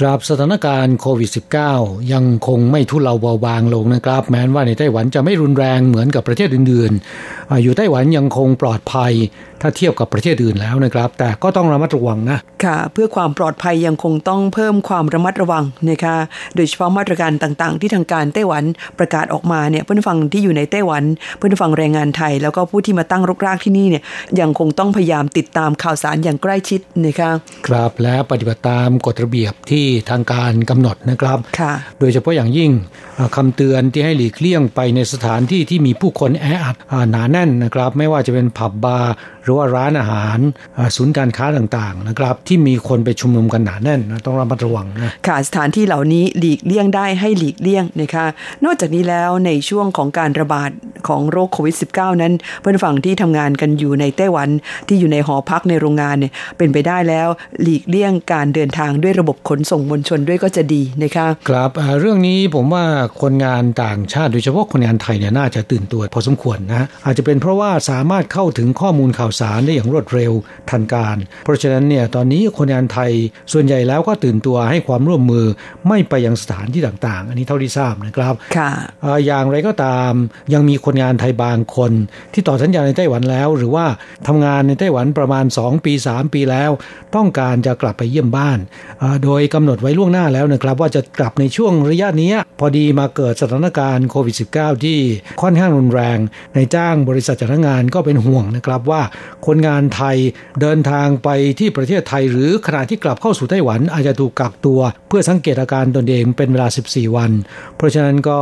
กราบสถานการณ์โควิด -19 ยังคงไม่ทุเลาเบาบางลงนะครับ แม้ว่าในไต้หวันจะไม่รุนแรงเหมือนกับประเทศอื่นๆอาอยู่ไต้หวันยังคงปลอดภัย ถ้าเทียบกับประเทศอื่นแล้วนะครับ แต่ก็ต้องระมัดระวังนะ ค่ะ เพื่อความปลอดภัยยังคงต้องเพิ่มความระมัดระวังนะคะโดยเฉพาะมาตรการต่างๆ ที่ทางการไต้หวันประกาศออกมาเนี่ยเพื่อนฟังที่อยู่ในไต้หวัน เพื่อนฟังแรงงานไทย แล้วก็ผู้ที่มาตั้งรกรากที่นี่เนี่ยยังคงต้องพยายามติดตามข่าวสารอย่างใกล้ชิดนะคะครับและปฏิบัติตามกฎระเบียบที่ทางการกำหนดนะครับค่ะ โดยเฉพาะอย่างยิ่งอ่าคำเตือนที่ให้หลีกเลี่ยงไปในสถานที่ที่มีผู้คนแออัดอ่าหนาแน่นนะครับ ไม่ว่าจะเป็นผับบาร์ห รือว่าร้านอาหารอ่าศูนย์การค้าต่างๆนะครับที่มีคนไปชุมนุมกันหนาแน่นนะต้องระมัดระวังนะค่ะสถานที่เหล่านี้หลีกเลี่ยงได้ให้หลีกเลี่ยงนะคะนอกจากนี้แล้วในช่วงของการระบาดของโรคโควิด -19 นั้นเพื่อนฝั่งที่ทำงานกันอยู่ในไต้หวันที่อยู่ในหอพักในโรงงานเนี่ยเป็นไปได้แล้วหลีกเลี่ยงการเดินทางด้วยระบบขนส่งมวลชนด้วยก็จะดีนะคะครับอ่าเรื่องนี้ผมว่าคนงานต่างชาติโดยเฉพาะคนงานไทยเนี่ยน่าจะตื่นตัวพอสมควรนะอาจจะเป็นเพราะว่าสามารถเข้าถึงข้อมูลข่าวสารได้อย่างรวดเร็วทันการ เพราะฉะนั้นเนี่ยตอนนี้คนงานไทยส่วนใหญ่แล้วก็ตื่นตัวให้ความร่วมมือไม่ไปยังสถานที่ต่างๆ อันนี้เท่าที่ทราบนะครับค่ะอ่าอย่างไรก็ตามยังมีคนงานไทยบางคน ที่ต่อสัญญาในไต้หวันแล้ว หรือว่าทำงานในไต้หวันประมาณ 2 ปี 3 ปีแล้ว ต้องการจะกลับไปเยี่ยมบ้านอ่าโดยกำหนดไว้ล่วงหน้าแล้วนะครับ ว่าจะกลับในช่วงระยะเนี้ยพอดีมาเกิดสถานการณ์โควิด -19 ที่ค่อนข้างรุนแรงในจ้างบริษัทจ้างงานก็เป็นห่วงนะครับว่าคนงานไทยเดินทางไปที่ประเทศไทย หรือขณะที่กลับเข้าสู่ไต้หวันอาจจะถูกกักตัว เพื่อสังเกตอาการตนเองเป็นเวลา 14 วัน เพราะฉะนั้นก็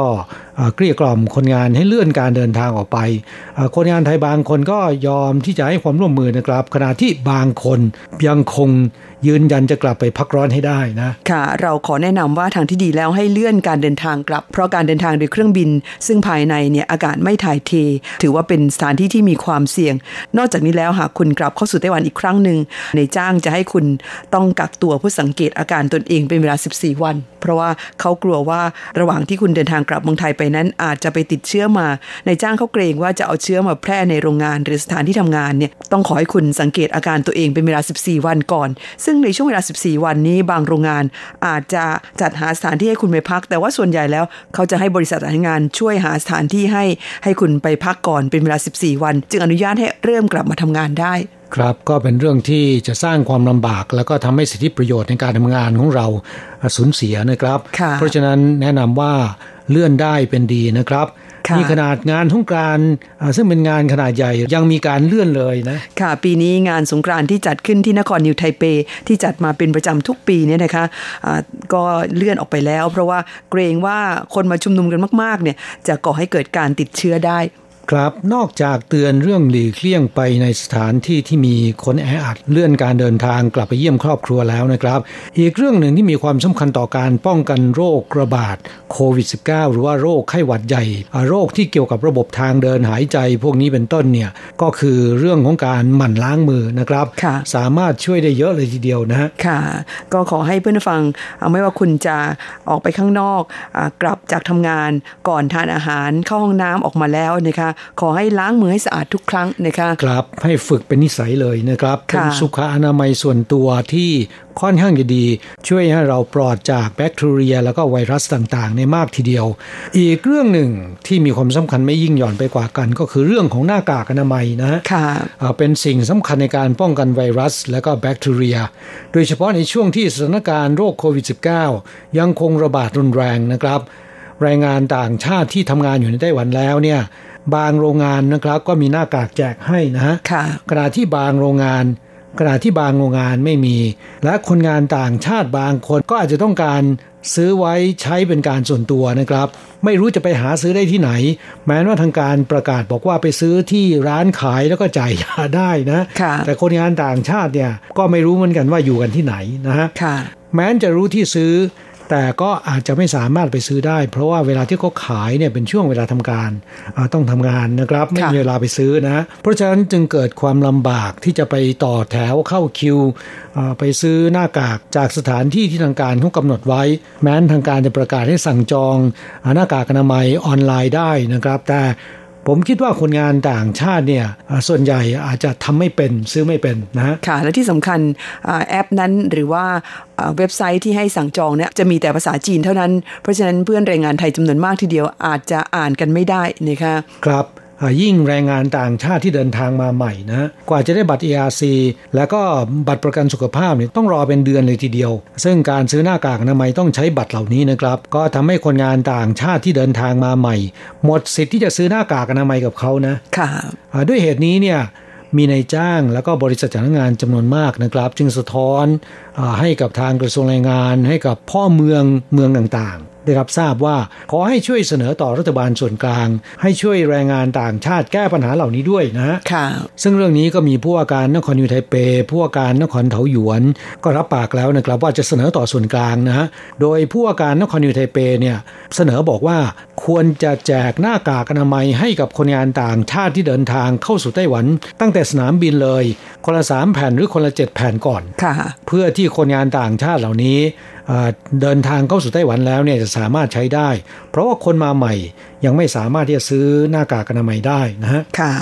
เกลี้ยกล่อมคนงานให้เลื่อนการเดินทางออกไป คนงานไทยบางคนก็ยอมที่จะให้ความร่วมมือนะครับขณะที่บางคนยังคง ยืนยันจะกลับไปพักร้อนให้ได้นะ ค่ะ เราขอแนะนำว่าทางที่ดีแล้วให้เลื่อนการเดินทางกลับ เพราะการเดินทางโดยเครื่องบิน ซึ่งภายในเนี่ยอากาศไม่ถ่ายเท ถือว่าเป็นสถานที่ที่มีความเสี่ยง นอกจากนี้แล้วหากคุณกลับเข้าสู่ไต้หวันอีกครั้งหนึ่งในจ้างจะให้คุณต้องกักตัวเพื่อสังเกตอาการตนเองเป็นเวลา 14 วัน เพราะว่าเขากลัวว่าระหว่างที่คุณเดินทางกลับเมืองไทยไปนั้น อาจจะไปติดเชื้อมา ในจ้างเขาเกรงว่าจะเอาเชื้อมาแพร่ในโรงงาน หรือสถานที่ทำงานเนี่ยต้องขอให้คุณสังเกตอาการตัวเองเป็นเวลา 14 วันก่อนซึ่งในช่วงเวลา 14 วันนี้บางโรงงานอาจจะจัดหาสถานที่ให้คุณไปพัก แต่ว่าส่วนใหญ่แล้วเขาจะให้บริษัทจัดงานช่วยหาสถานที่ให้ให้คุณไปพักก่อนเป็นเวลา 14 วัน จึงอนุญาตให้เริ่มกลับมาทำงานได้ครับก็เป็นเรื่องที่จะสร้างความลำบาก แล้วก็ทำให้สิทธิประโยชน์ในการทำงานของเราสูญเสียนะครับค่ะเพราะฉะนั้นแนะนำว่าเลื่อนได้เป็นดีนะครับค่ะ นี่ขนาดงานสงกรานต์อ่าซึ่งเป็นงานขนาดใหญ่ยังมีการเลื่อนเลยนะค่ะ ปีนี้งานสงกรานต์ที่จัดขึ้นที่นครนิวไทเป ที่จัดมาเป็นประจำทุกปีเนี่ยนะคะอ่าก็เลื่อนออกไปแล้ว เพราะว่าเกรงว่าคนมาชุมนุมกันมากๆเนี่ยจะก่อให้เกิดการติดเชื้อได้ ครับนอกจากเตือนเรื่องหลีกเลี่ยงไปในสถานที่ที่มีคนแออัดเลื่อนการเดินทางกลับไปเยี่ยมครอบครัวแล้วนะครับ อีกเรื่องหนึ่งที่มีความสำคัญต่อการป้องกันโรคระบาดโควิด -19 หรือว่าโรคไข้หวัดใหญ่อ่าโรคที่เกี่ยวกับระบบทางเดินหายใจ พวกนี้เป็นต้นเนี่ยก็คือเรื่องของการหมั่นล้างมือนะครับค่ะสามารถช่วยได้เยอะเลยทีเดียวนะฮะค่ะ ก็ขอให้เพื่อนฟังเอาไม่ว่าคุณจะออกไปข้างนอกอากลับจากทำงานก่อนทานอาหารเข้าห้องน้ำออกมาแล้วนะคะขอให้ล้างมือให้สะอาดทุกครั้งนะคะครับให้ฝึกเป็นนิสัยเลยนะครับค่ะเป็นสุขอนามัยส่วนตัวที่ค่อนข้างจะดี ช่วยให้เราปลอดจากแบคทีเรีย แล้วก็ไวรัสต่างๆ ในมากทีเดียว อีกเรื่องหนึ่งที่มีความสำคัญไม่ยิ่งหย่อนไปกว่ากัน ก็คือเรื่องของหน้ากากอนามัยนะฮะค่ะอ่าเป็นสิ่งสำคัญในการป้องกันไวรัส และก็แบคทีเรีย โดยเฉพาะในช่วงที่สถานการณ์โรคโควิด -19 ยังคงระบาดรุนแรงนะครับ แรงงานต่างชาติที่ทำงานอยู่ในไต้หวันแล้วเนี่ย บางโรงงานนะครับก็มีหน้ากากแจกให้นะฮะค่ะขณะที่บางโรงงานขณะที่บางโรงงานไม่มี และคนงานต่างชาติบางคนก็อาจจะต้องการซื้อไว้ใช้เป็นการส่วนตัวนะครับ ไม่รู้จะไปหาซื้อได้ที่ไหน แม้ว่าทางการประกาศบอกว่าไปซื้อที่ร้านขายแล้วก็จ่ายยาได้นะค่ะแต่คนงานต่างชาติเนี่ยก็ไม่รู้เหมือนกันว่าอยู่กันที่ไหนนะฮะค่ะแม้นจะรู้ที่ซื้อ แต่ก็อาจจะไม่สามารถไปซื้อได้ เพราะว่าเวลาที่เขาขายเนี่ยเป็นช่วงเวลาทำการอ่าต้องทำงานนะครับไม่มีเวลาไปซื้อนะเพราะฉะนั้นจึงเกิดความลำบากที่จะไปต่อแถวเข้าคิวอ่าไปซื้อหน้ากากจากสถานที่ที่ทางการเขากำหนดไว้ แม้นทางการจะประกาศให้สั่งจองอ่าหน้ากากอนามัยออนไลน์ได้นะครับ แต่ ผมคิดว่าคนงานต่างชาติเนี่ยอ่าส่วนใหญ่อาจจะทำไม่เป็นซื้อไม่เป็นนะฮะค่ะและที่สำคัญอ่าแอปนั้นหรือว่าอ่าเว็บไซต์ที่ให้สั่งจองเนี่ยจะมีแต่ภาษาจีนเท่านั้น เพราะฉะนั้นเพื่อนแรงงานไทยจำนวนมากทีเดียวอาจจะอ่านกันไม่ได้นะคะครับอ่า ยิ่งแรงงานต่างชาติที่เดินทางมาใหม่นะกว่าจะได้บัตร ERC แล้วก็บัตรประกันสุขภาพเนี่ยต้องรอเป็นเดือนเลยทีเดียว ซึ่งการซื้อหน้ากากอนามัยต้องใช้บัตรเหล่านี้นะครับ ก็ทำให้คนงานต่างชาติที่เดินทางมาใหม่ หมดสิทธิ์ที่จะซื้อหน้ากากอนามัยกับเขานะค่ะอ่าด้วยเหตุนี้เนี่ยมีนายจ้างแล้วก็บริษัทจ้างงานจำนวนมากนะครับ จึงสะท้อนอาให้กับทางกระทรวงแรงงาน ให้กับพ่อเมืองเมืองต่างๆ ได้รับทราบว่าขอให้ช่วยเสนอต่อรัฐบาลส่วนกลาง ให้ช่วยแรงงานต่างชาติแก้ปัญหาเหล่านี้ด้วยนะฮะค่ะซึ่งเรื่องนี้ก็มีผู้ว่าการนครนิวไทเปผู้ว่าการนครเถาหยวน ก็รับปากแล้วนะครับว่าจะเสนอต่อส่วนกลางนะฮะโดยผู้ว่าการนครนิวไทเปเนี่ยเสนอบอกว่าควรจะแจกหน้ากากอนามัยให้กับคนงานต่างชาติที่เดินทางเข้าสู่ไต้หวัน ตั้งแต่สนามบินเลย คนละสามแผ่นหรือคนละเจ็ดแผ่นก่อนค่ะเพื่อที่คนงานต่างชาติเหล่านี้อ่า เดินทางเข้าสู่ไต้หวันแล้วเนี่ยจะสามารถใช้ได้ เพราะว่าคนมาใหม่ยังไม่สามารถที่จะซื้อหน้ากากอนามัยได้นะฮะค่ะ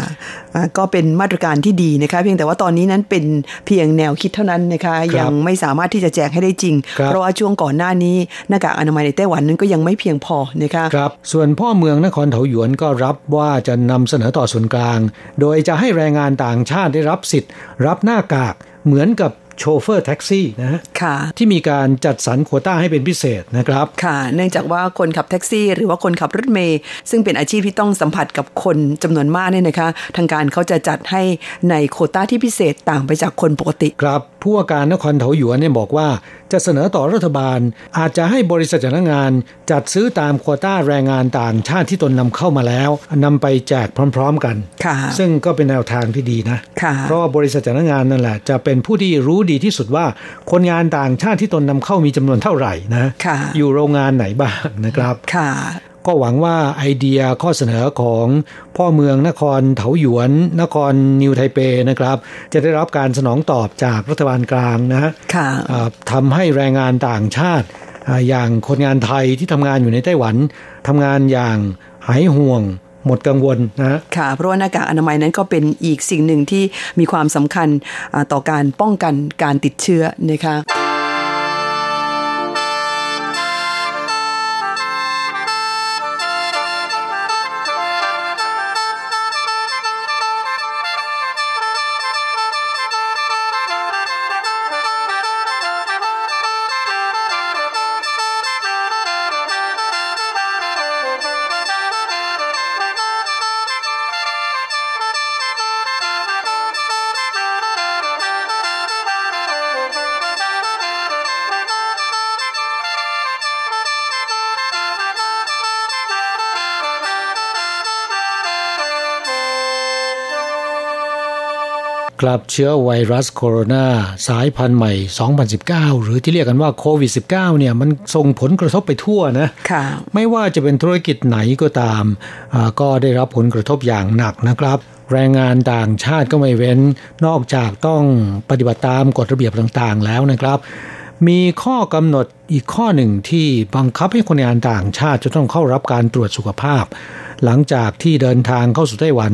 อ่าก็เป็นมาตรการที่ดีนะคะเพียงแต่ว่าตอนนี้นั้นเป็นเพียงแนวคิดเท่านั้นนะคะครับยังไม่สามารถที่จะแจกให้ได้จริงครับเพราะว่าช่วงก่อนหน้านี้หน้ากากอนามัยในไต้หวันนั้นก็ยังไม่เพียงพอนะคะครับส่วนพ่อเมืองนครเถาหยวนก็รับว่าจะนำเสนอต่อส่วนกลาง โดยจะให้แรงงานต่างชาติได้รับสิทธิ์ รับหน้ากากเหมือนกับ โชเฟอร์แท็กซี่นะฮะค่ะที่มีการจัดสรรโควต้าให้เป็นพิเศษนะครับค่ะ เนื่องจากว่าคนขับแท็กซี่ หรือว่าคนขับรถเมล์ซึ่งเป็นอาชีพที่ต้องสัมผัสกับคนจำนวนมากเนี่ยนะคะ ทางการเขาจะจัดให้ในโควต้าที่พิเศษต่างไปจากคนปกติ ครับ ผู้ว่าการนครเถาหยวนเนี่ยบอกว่า จะเสนอต่อรัฐบาล อาจจะให้บริษัทจ้างงาน จัดซื้อตามโควต้าแรงงานต่างชาติที่ตนนำเข้ามาแล้วนำไปแจกพร้อม ๆ กันค่ะซึ่งก็เป็นแนวทางที่ดีนะค่ะเพราะว่าบริษัทจ้างงานนั่นแหละ จะเป็นผู้ที่รู้ดีที่สุดว่า คนงานต่างชาติที่ตนนำเข้ามีจำนวนเท่าไหร่นะค่ะอยู่โรงงานไหนบ้างนะครับค่ะ ก็หวังว่าไอเดียข้อเสนอของพ่อเมืองนครเถาหยวน นครนิวไทเปนะครับ จะได้รับการสนองตอบจากรัฐบาลกลางนะฮะค่ะอ่าทำให้แรงงานต่างชาติอ่าอย่างคนงานไทยที่ทำงานอยู่ในไต้หวันทำงานอย่างหายห่วงหมดกังวลนะค่ะ เพราะว่าหน้ากากอนามัยนั้นก็เป็นอีกสิ่งหนึ่งที่มีความสำคัญอ่าต่อการป้องกันการติดเชื้อนะคะ ครับเชื้อไวรัสโคโรนาสายพันธุ์ใหม่ 2019 หรือที่เรียกกันว่าโควิด -19 เนี่ยมันส่งผลกระทบไปทั่วนะค่ะไม่ว่าจะเป็นธุรกิจไหนก็ตามอ่าก็ได้รับผลกระทบอย่างหนักนะครับ แรงงานต่างชาติก็ไม่เว้น นอกจากต้องปฏิบัติตามกฎระเบียบต่างๆ แล้วนะครับ มีข้อกำหนดอีกข้อหนึ่งที่บังคับให้คนงานต่างชาติจะต้องเข้ารับการตรวจสุขภาพ หลังจากที่เดินทางเข้าสู่ไต้หวัน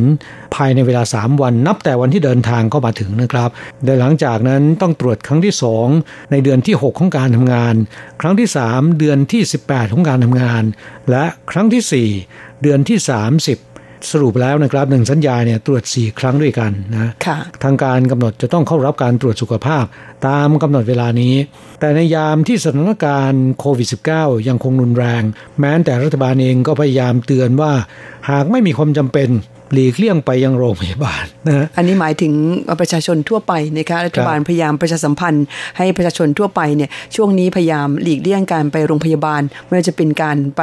ภายในเวลา 3 วันนับแต่วันที่เดินทางเข้ามาถึงนะครับโดยหลังจากนั้นต้องตรวจครั้งที่ 2 ในเดือนที่ 6 ของการทำงาน ครั้งที่ 3 เดือนที่ 18 ของการทำงาน และครั้งทีสี่4 เดือนที่ 30 สรุปแล้วนะครับหนึ่งสัญญาเนี่ยตรวจ 4 ครั้งด้วยกันนะค่ะทางการกำหนดจะต้องเข้ารับการตรวจสุขภาพ ตามกำหนดเวลานี้ แต่ในยามที่สถานการณ์โควิด -19 ยังคงรุนแรง แม้แต่รัฐบาลเองก็พยายามเตือนว่า หากไม่มีความจำเป็น หลีกเลี่ยงไปยังโรงพยาบาลนะอันนี้หมายถึงประชาชนทั่วไปนะคะรัฐบาลพยายามประชาสัมพันธ์ให้ประชาชนทั่วไปเนี่ยช่วงนี้พยายามหลีกเลี่ยงการไปโรงพยาบาลไม่ว่าจะเป็นการไป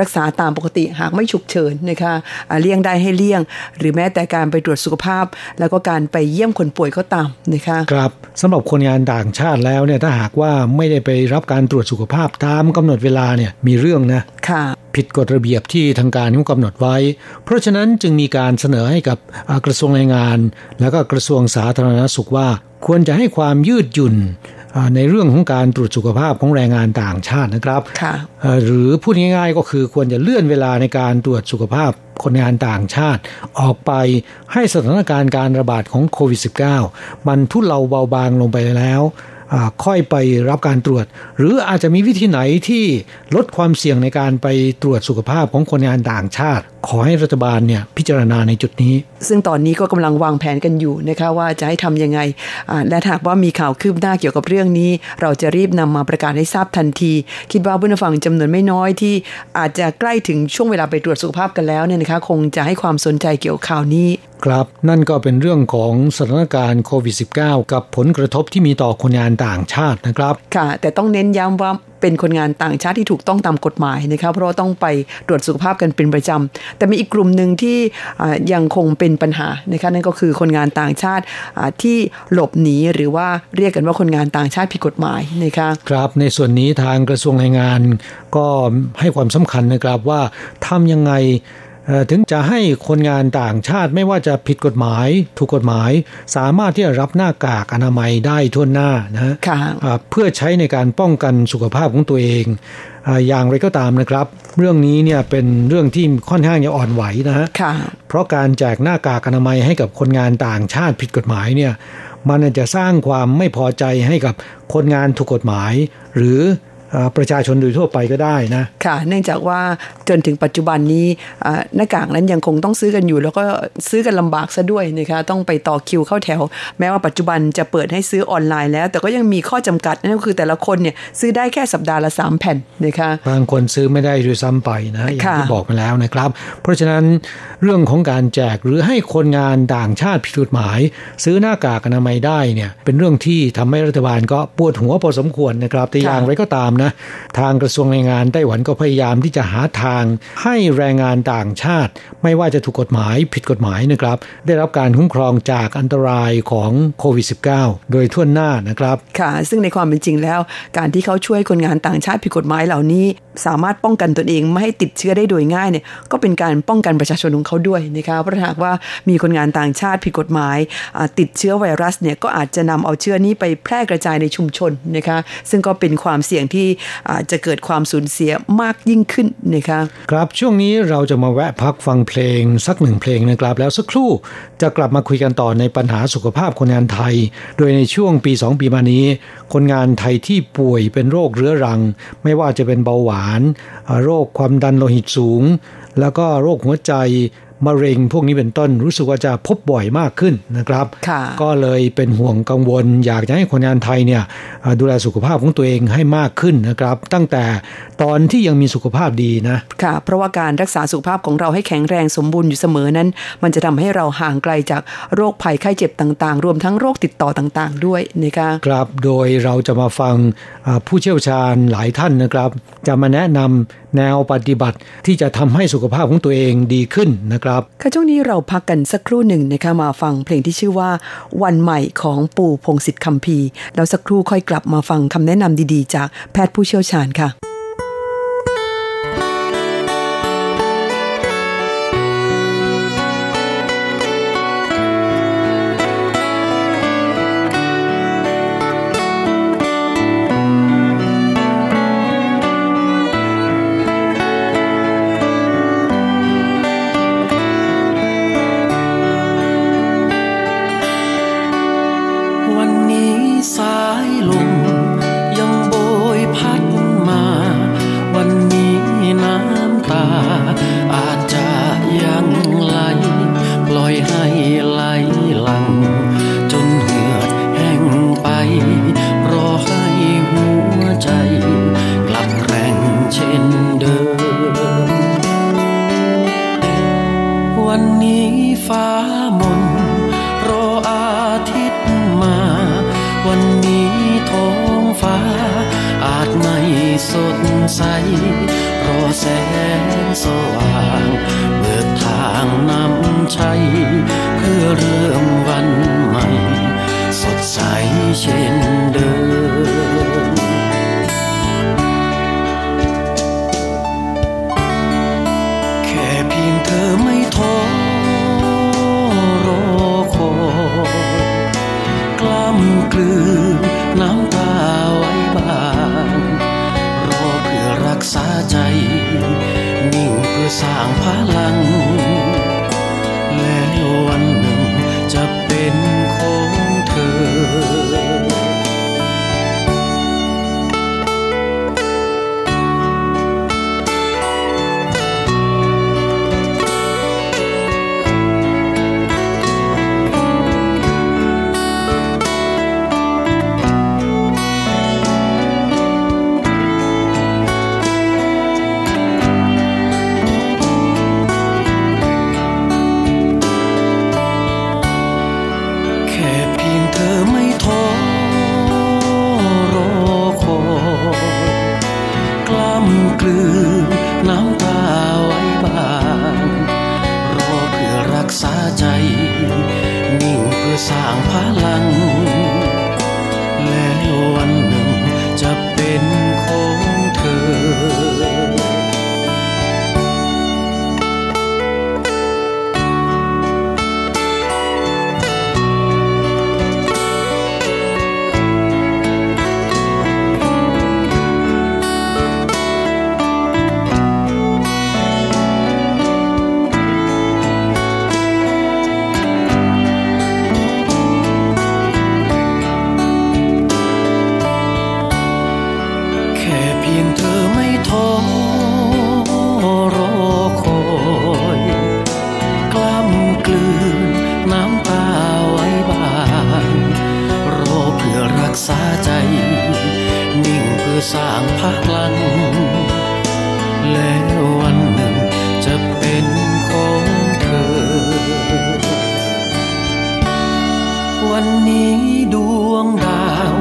รักษาตามปกติหากไม่ฉุกเฉินนะคะอ่าเลี่ยงได้ให้เลี่ยง หรือแม้แต่การไปตรวจสุขภาพ แล้วก็การไปเยี่ยมคนป่วยก็ตามนะคะครับสำหรับคนงานต่างชาติแล้วเนี่ยถ้าหากว่าไม่ได้ไปรับการตรวจสุขภาพตามกำหนดเวลาเนี่ยมีเรื่องนะค่ะ ผิดกฎระเบียบที่ทางการเขากำหนดไว้ เพราะฉะนั้นจึงมีการเสนอให้กับอ่ากระทรวงแรงงาน แล้วก็กระทรวงสาธารณสุขว่า ควรจะให้ความยืดหยุ่นอ่าในเรื่องของการตรวจสุขภาพของแรงงานต่างชาตินะครับค่ะเอ่อหรือพูดง่ายๆก็คือควรจะเลื่อนเวลาในการตรวจสุขภาพคนงานต่างชาติ ออกไปให้สถานการณ์การระบาดของโควิด -19 มันทุเลาเบาบางลงไปแล้วอ่า ค่อยไปรับการตรวจ หรืออาจจะมีวิธีไหนที่ลดความเสี่ยงในการไปตรวจสุขภาพของคนงานต่างชาติ ขอให้รัฐบาลเนี่ยพิจารณาในจุดนี้ ซึ่งตอนนี้ก็กำลังวางแผนกันอยู่นะคะว่าจะให้ทำยังไงอ่าและหากว่ามีข่าวคืบหน้าเกี่ยวกับเรื่องนี้ เราจะรีบนำมาประกาศให้ทราบทันที คิดว่าผู้นฟังจำนวนไม่น้อยที่อาจจะใกล้ถึงช่วงเวลาไปตรวจสุขภาพกันแล้วเนี่ยนะคะคงจะให้ความสนใจเกี่ยวกับข่าวนี้ครับนั่นก็เป็นเรื่องของสถานการณ์โควิด -19 กับผลกระทบที่มีต่อคนงานต่างชาตินะครับ ค่ะ แต่ต้องเน้นย้ำว่า เป็นคนงานต่างชาติที่ถูกต้องตามกฎหมายนะคะเพราะาต้องไปตรวจสุขภาพกันเป็นประจำแต่มีอีกกลุ่มหนึ่งที่ยังคงเป็นปัญหานะคะนั่นก็คือคนงานต่างชาติที่หลบหนีหรือว่าเรียกกันว่าคนงานต่างชาติผิดกฎหมายนะคะครับในส่วนนี้ทางกระทรวงแรงงานก็ให้ความสำคัญนะครับว่าทำยังไง ถึงจะให้คนงานต่างชาติไม่ว่าจะผิดกฎหมาย ถูกกฎหมาย สามารถที่จะรับหน้ากากอนามัยได้ทั่วหน้านะค่ะอ่าเพื่อใช้ในการป้องกันสุขภาพของตัวเองอาอย่างไรก็ตามนะครับ เรื่องนี้เนี่ยเป็นเรื่องที่ค่อนข้างจะอ่อนไหวนะฮะค่ะเพราะการแจกหน้ากากอนามัยให้กับคนงานต่างชาติผิดกฎหมายเนี่ยมันอาจจะสร้างความไม่พอใจให้กับคนงานถูกกฎหมาย หรือเอ่อ ประชาชนโดยทั่วไปก็ได้นะ ค่ะ เนื่องจากว่าจนถึงปัจจุบันนี้อ่าหน้ากากนั้นยังคงต้องซื้อกันอยู่ แล้วก็ซื้อกันลำบากซะด้วยนะคะต้องไปต่อคิวเข้าแถว แม้ว่าปัจจุบันจะเปิดให้ซื้อออนไลน์แล้ว แต่ก็ยังมีข้อจำกัดนั่นก็คือแต่ละคนเนี่ยซื้อได้แค่สัปดาห์ละ 3 แผ่นนะคะบางคนซื้อไม่ได้ด้วยซ้ำไปนะอย่างค่ะที่บอกมาแล้วนะครับ เพราะฉะนั้นเรื่องของการแจกหรือให้คนงานต่างชาติผิดกฎหมาย ซื้อหน้ากากอนามัยได้เนี่ยเป็นเรื่องที่ทำให้รัฐบาลก็ปวดหัวพอสมควรนะครับแต่อย่างไรก็ตามนะทางกระทรวงแรงงานไต้หวันก็พยายามที่จะหาทางให้แรงงานต่างชาติ ไม่ว่าจะถูกกฎหมายผิดกฎหมายนะครับ ได้รับการคุ้มครองจากอันตรายของโควิด -19 โดยทั่วหน้านะครับค่ะ ซึ่งในความเป็นจริงแล้ว การที่เขาช่วยคนงานต่างชาติผิดกฎหมายเหล่านี้ สามารถป้องกันตนเองไม่ให้ติดเชื้อได้โดยง่ายเนี่ยก็เป็นการป้องกันประชาชนของเขาด้วยนะคะเพราะหากว่ามีคนงานต่างชาติผิดกฎหมาย ติดเชื้อไวรัสเนี่ยก็อาจจะนำเอาเชื้อนี้ไปแพร่กระจายในชุมชนนะคะซึ่งก็เป็นความเสี่ยงที่อาจจะเกิดความสูญเสียมากยิ่งขึ้นนะคะครับช่วงนี้เราจะมาแวะพักฟังเพลงสักหนึ่งเพลงนะครับ แล้วสักครู่จะกลับมาคุยกันต่อในปัญหาสุขภาพคนงานไทย โดยในช่วงปี 2 ปีมานี้ คนงานไทยที่ป่วยเป็นโรคเรื้อรัง ไม่ว่าจะเป็นเบาหวาน โรคความดันโลหิตสูง แล้วก็โรคหัวใจ มะเร็งพวกนี้เป็นต้นรู้สึกว่าจะพบบ่อยมากขึ้นนะครับค่ะก็เลยเป็นห่วงกังวล อยากจะให้คนงานไทยเนี่ยอ่าดูแลสุขภาพของตัวเองให้มากขึ้นนะครับ ตั้งแต่ตอนที่ยังมีสุขภาพดีนะค่ะ เพราะว่าการรักษาสุขภาพของเราให้แข็งแรงสมบูรณ์อยู่เสมอนั้น มันจะทำให้เราห่างไกลจากโรคภัยไข้เจ็บต่างๆ รวมทั้งโรคติดต่อต่างๆ ด้วยนะคะครับโดยเราจะมาฟังอ่าผู้เชี่ยวชาญหลายท่านนะครับ จะมาแนะนำ แนวปฏิบัติที่จะทำให้สุขภาพของตัวเองดีขึ้นนะครับ ค่ะช่วงนี้เราพักกันสักครู่หนึ่งนะคะมาฟังเพลงที่ชื่อว่า วันใหม่ของปู่พงศิษฐ์คำพีแล้วสักครู่ค่อยกลับมาฟังคำแนะนำดีๆ จากแพทย์ผู้เชี่ยวชาญค่ะ วันนี้ดวงดาว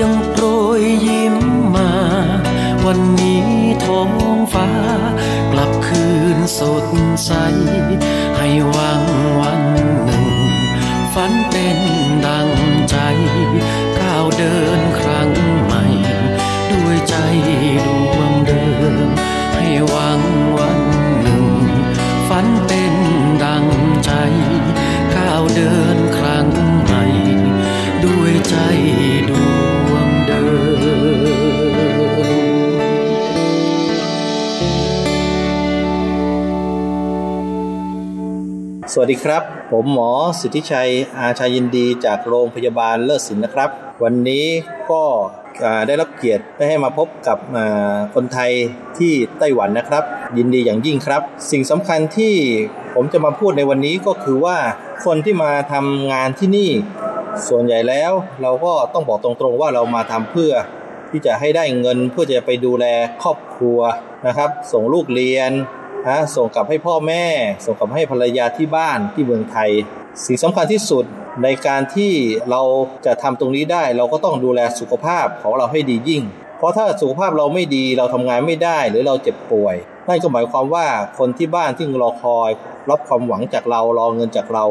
ยังโปรยยิ้มมา วันนี้ท้องฟ้า กลับคืนสดใส ให้หวังวันหนึ่ง ฝันเป็นดังใจ ก้าวเดินครั้งใหม่ ด้วยใจดวงเดิม ให้หวังวันหนึ่ง ฝันเป็นดังใจ ก้าวเดิน สวัสดีครับ ผมหมอสิทธิชัยอาชายินดีจากโรงพยาบาลเลิศศิลป์นะครับ วันนี้ก็ได้รับเกียรติได้ให้มาพบกับคนไทยที่ไต้หวันนะครับ ยินดีอย่างยิ่งครับ สิ่งสำคัญที่ผมจะมาพูดในวันนี้ก็คือว่าคนที่มาทำงานที่นี่ ส่วนใหญ่แล้ว เราก็ต้องบอกตรงๆว่าเรามาทำเพื่อที่จะให้ได้เงินเพื่อจะไปดูแลครอบครัวนะครับ ส่งลูกเรียน นะส่งกลับให้พ่อแม่ ส่งกลับให้ภรรยาที่บ้านที่เมืองไทย สิ่งสำคัญที่สุดในการที่เราจะทำตรงนี้ได้ เราก็ต้องดูแลสุขภาพของเราให้ดียิ่ง เพราะถ้าสุขภาพเราไม่ดีเราทำงานไม่ได้หรือเราเจ็บป่วย นั่นก็หมายความว่าคนที่บ้านที่รอคอย รับความหวังจากเรารอเงินจากเรา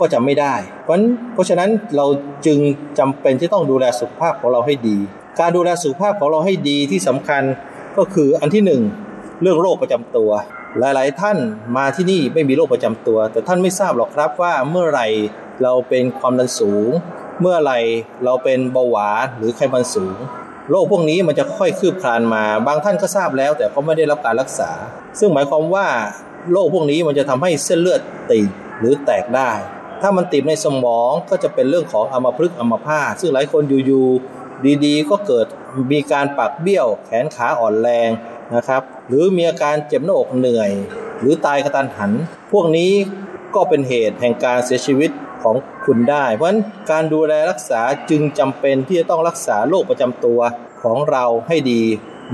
ก็จะไม่ได้ เพราะเพราะฉะนั้นเราจึงจำเป็นที่ต้องดูแลสุขภาพของเราให้ดี การดูแลสุขภาพของเราให้ดีที่สำคัญก็คืออันที่หนึ่งเรื่องโรคประจำตัว หลาย ๆ ท่านมาที่นี่ไม่มีโรคประจำตัว แต่ท่านไม่ทราบหรอกครับว่าเมื่อไหร่เราเป็นความดันสูง เมื่อไหร่เราเป็นเบาหวานหรือไขมันสูงโรคพวกนี้มันจะค่อยคืบคลานมา บางท่านก็ทราบแล้ว แต่ก็ไม่ได้รับการรักษา ซึ่งหมายความว่าโรคพวกนี้มันจะทำให้เส้นเลือดตีบหรือแตกได้ ถ้ามันติดในสมองก็จะเป็นเรื่องของอัมพฤกษ์อัมพาตซึ่งหลายคนอยู่ๆดีๆ ก็เกิดมีการปากเบี้ยว แขนขาอ่อนแรง นะครับ หรือมีอาการเจ็บหน้าอกเหนื่อย หรือตายกระตันหัน พวกนี้ก็เป็นเหตุแห่งการเสียชีวิตของคุณได้ เพราะฉะนั้นการดูแลรักษาจึงจำเป็นที่จะต้องรักษาโรคประจำตัวของเราให้ดี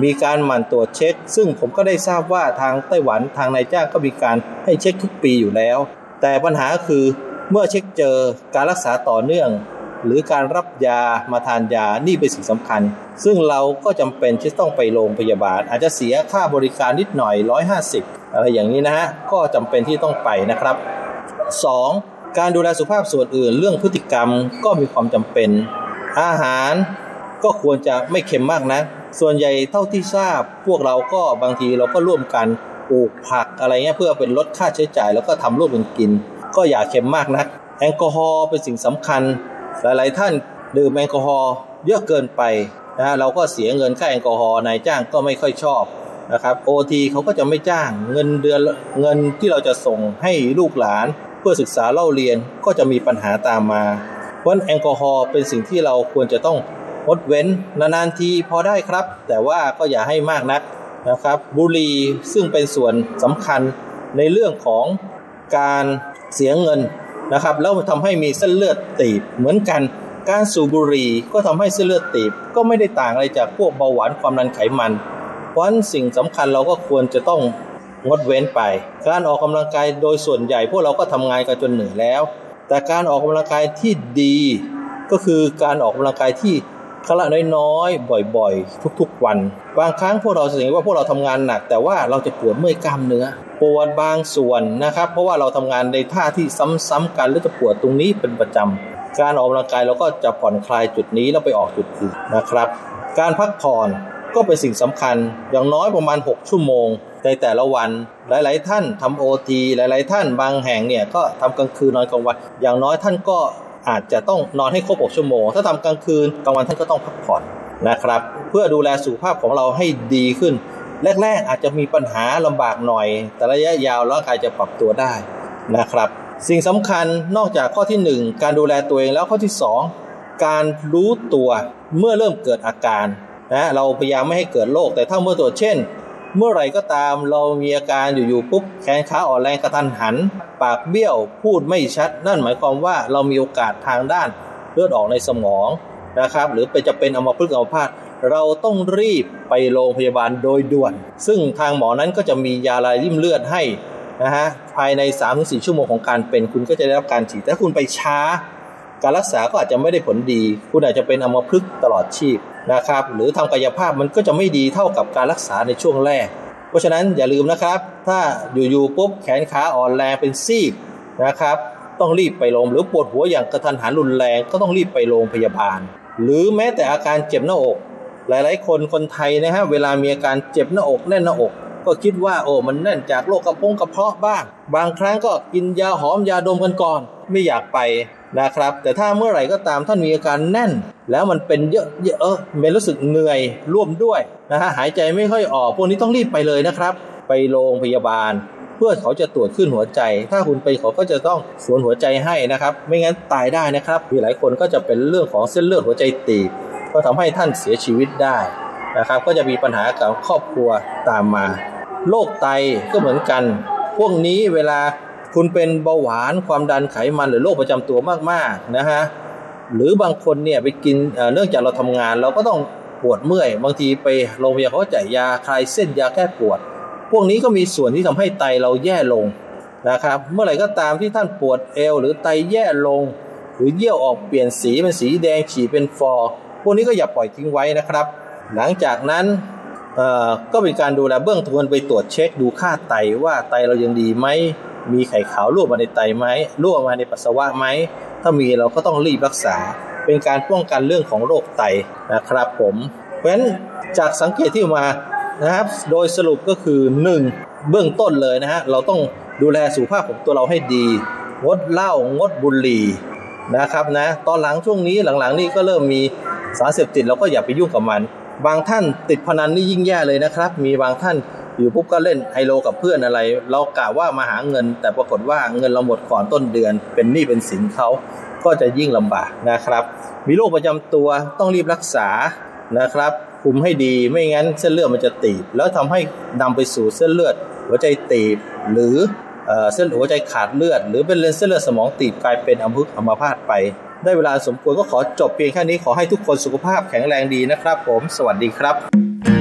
มีการหมั่นตรวจเช็ค ซึ่งผมก็ได้ทราบว่าทางไต้หวันทางนายจ้างก็มีการให้เช็คทุกปีอยู่แล้ว แต่ปัญหาคือเมื่อเช็คเจอการรักษาต่อเนื่อง หรือการรับยามาทานยานี่เป็นสิ่งสำคัญ ซึ่งเราก็จำเป็นที่ต้องไปโรงพยาบาล อาจจะเสียค่าบริการนิดหน่อย 150 อะไรอย่างนี้นะฮะก็จำเป็นที่ต้องไปนะครับ 2. การดูแลสุขภาพส่วนอื่น เรื่องพฤติกรรมก็มีความจำเป็น อาหารก็ควรจะไม่เค็มมากนะ ส่วนใหญ่เท่าที่ทราบ พวกเราก็บางทีเราก็ร่วมกันปลูกผักอะไรเงี้ยเพื่อเป็นลดค่าใช้จ่ายแล้วก็ทำร่วมกันกิน ก็อย่าเค็มมากนะักแอลกอฮอล์เป็นสิ่งสำคัญ หลาย ๆ ท่านดื่มแอลกอฮอล์เยอะเกินไปนะเราก็เสียเงินค่าแอลกอฮอล์นายจ้างก็ไม่ค่อยชอบนะครับโอทีเขาก็จะไม่จ้างเงินเดือนเงินที่เราจะส่งให้ลูกหลาน เพื่อศึกษาเล่าเรียนก็จะมีปัญหาตามมาเพราะแอลกอฮอล์เป็นสิ่งที่เราควรจะต้องงดเว้นนานๆทีพอได้ครับ แต่ว่าก็อย่าให้มากนักนะครับบุหรี่ซึ่งเป็นส่วนสำคัญในเรื่องของการเสียเงิน นะครับแล้วทำให้มีเส้นเลือดตีบเหมือนกัน การสูบบุหรี่ก็ทำให้เส้นเลือดตีบก็ไม่ได้ต่างอะไรจากพวกเบาหวานความดันไขมัน เพราะฉะนั้นสิ่งสำคัญเราก็ควรจะต้องงดเว้นไป การออกกำลังกายโดยส่วนใหญ่พวกเราก็ทำงานกันจนเหนื่อยแล้ว แต่การออกกำลังกายที่ดี ก็คือการออกกำลังกายที่ ครั้งละน้อยๆ บ่อยๆ ทุกๆ วัน บางครั้งพวกเราจะเห็นว่าพวกเราทำงานหนัก แต่ว่าเราจะปวดเมื่อยกล้ามเนื้อ ปวดบางส่วนนะครับ เพราะว่าเราทำงานในท่าที่ซ้ำๆกันแล้วจะปวดตรงนี้เป็นประจำการออกกำลังกายเราก็จะผ่อนคลายจุดนี้แล้วไปออกจุดอื่นนะครับ การพักผ่อนก็เป็นสิ่งสำคัญอย่างน้อยประมาณ 6 ชั่วโมงในแต่ละวัน หลาย ๆ ท่านทำโอทีหลาย ๆ ท่านบางแห่งเนี่ยก็ทำกลางคืนนอนกลางวัน อย่างน้อยท่านก็ อาจจะต้องนอนให้ครบ6ชั่วโมง ถ้าทำกลางคืนกลางวันท่านก็ต้องพักผ่อนนะครับ เพื่อดูแลสุขภาพของเราให้ดีขึ้น แรกๆอาจจะมีปัญหาลำบากหน่อย แต่ระยะยาวร่างกายจะปรับตัวได้นะครับ สิ่งสำคัญนอกจากข้อที่ 1 การดูแลตัวเองแล้วข้อที่ 2 การรู้ตัวเมื่อเริ่มเกิดอาการนะเราพยายามไม่ให้เกิดโรคแต่ถ้าเมื่อตัวเช่น เมื่อไหร่ก็ตามเรามีอาการอยู่ๆปุ๊บแขนขาอ่อนแรงกระทันหัน ปากเบี้ยวพูดไม่ชัด นั่นหมายความว่าเรามีโอกาสทางด้านเลือดออกในสมองนะครับ หรือไปจะเป็นอัมพฤกษ์อัมพาตเราต้องรีบไปโรงพยาบาลโดยด่วน ซึ่งทางหมอนั้นก็จะมียาลายริ่มเลือดให้นะฮะภายใน 3-4 ชั่วโมงของการเป็นคุณก็จะได้รับการฉีดถ้าคุณไปช้า การรักษาก็อาจจะไม่ได้ผลดี คุณอาจจะเป็นอัมพฤกษ์ตลอดชีพนะครับ หรือทางกายภาพมันก็จะไม่ดีเท่ากับการรักษาในช่วงแรก เพราะฉะนั้นอย่าลืมนะครับ ถ้าอยู่ๆปุ๊บแขนขาอ่อนแรงเป็นซีกนะครับ ต้องรีบไปโรงหรือปวดหัวอย่างกระทันหันรุนแรงก็ต้องรีบไปโรงพยาบาล หรือแม้แต่อาการเจ็บหน้าอก หลายๆ คนคนไทยนะฮะเวลามีอาการเจ็บหน้าอกแน่นหน้าอกก็คิดว่าโอ้มันแน่นจากโรคกระเพาะกระเพาะบ้าง บางครั้งก็กินยาหอมยาดมกันก่อน ไม่อยากไป นะครับ แต่ถ้าเมื่อไหร่ก็ตามท่านมีอาการแน่น แล้วมันเป็นเยอะเยอะเป็นรู้สึกเหนื่อยร่วมด้วยนะฮะหายใจไม่ค่อยออก พวกนี้ต้องรีบไปเลยนะครับ ไปโรงพยาบาล เพื่อเขาจะตรวจขึ้นหัวใจ ถ้าคุณไปเขาก็จะต้องสวนหัวใจให้นะครับ ไม่งั้นตายได้นะครับมีหลายคนก็จะเป็นเรื่องของเส้นเลือดหัวใจตีบก็ทำให้ท่านเสียชีวิตได้นะครับ ก็จะมีปัญหากับครอบครัวตามมาโรคไตก็เหมือนกัน พวกนี้เวลา คุณเป็นเบาหวานความดันไขมันหรือโรคประจำตัวมากๆนะฮะหรือบางคนเนี่ยไปกินเนื่องจากเราทำงาน เราก็ต้องปวดเมื่อย บางทีไปโรงพยาบาลเขาจ่ายยาคลายเส้นยาแก้ปวด พวกนี้ก็มีส่วนที่ทำให้ไตเราแย่ลงนะครับ เมื่อไหร่ก็ตามที่ท่านปวดเอวหรือไตแย่ลง หรือเยี่ยวออกเปลี่ยนสีเป็นสีแดงฉี่เป็นฟอพวกนี้ก็อย่าปล่อยทิ้งไว้นะครับ หลังจากนั้นก็เป็นการดูแลเบื้องต้นไปตรวจเช็คดูค่าไตว่าไตเรายังดีไหม มีไข่ขาวรั่วมาในไตไหมรั่วมาในปัสสาวะไหม ถ้ามีเราก็ต้องรีบรักษา เป็นการป้องกันเรื่องของโรคไตนะครับผม เพราะฉะนั้นจากสังเกตที่มานะครับ โดยสรุปก็คือ 1. เบื้องต้นเลยนะฮะ เราต้องดูแลสุขภาพของตัวเราให้ดี งดเหล้างดบุหรี่นะครับนะ ตอนหลังช่วงนี้หลังๆ นี่ก็เริ่มมีสารเสพติดเราก็อย่าไปยุ่งกับมัน บางท่านติดพนันนี่ยิ่งแย่เลยนะครับ มีบางท่าน อยู่ปุ๊บก็เล่นไฮโลกับเพื่อนอะไร เรากะว่ามาหาเงิน แต่ปรากฏว่าเงินเราหมดก่อนต้นเดือน เป็นหนี้เป็นสินเขาก็จะยิ่งลำบากนะครับ มีโรคประจำตัวต้องรีบรักษานะครับคุมให้ดีไม่งั้นเส้นเลือดมันจะตีบ แล้วทำให้นำไปสู่เส้นเลือด หัวใจตีบหรือเอ่อเส้นหัวใจขาดเลือด หรือเป็นเส้นเลือดสมองตีบกลายเป็นอัมพฤกษ์อัมพาตไป ได้เวลาสมควรก็ขอจบเพียงแค่นี้ขอให้ทุกคนสุขภาพแข็งแรงดีนะครับ ผม สวัสดีครับ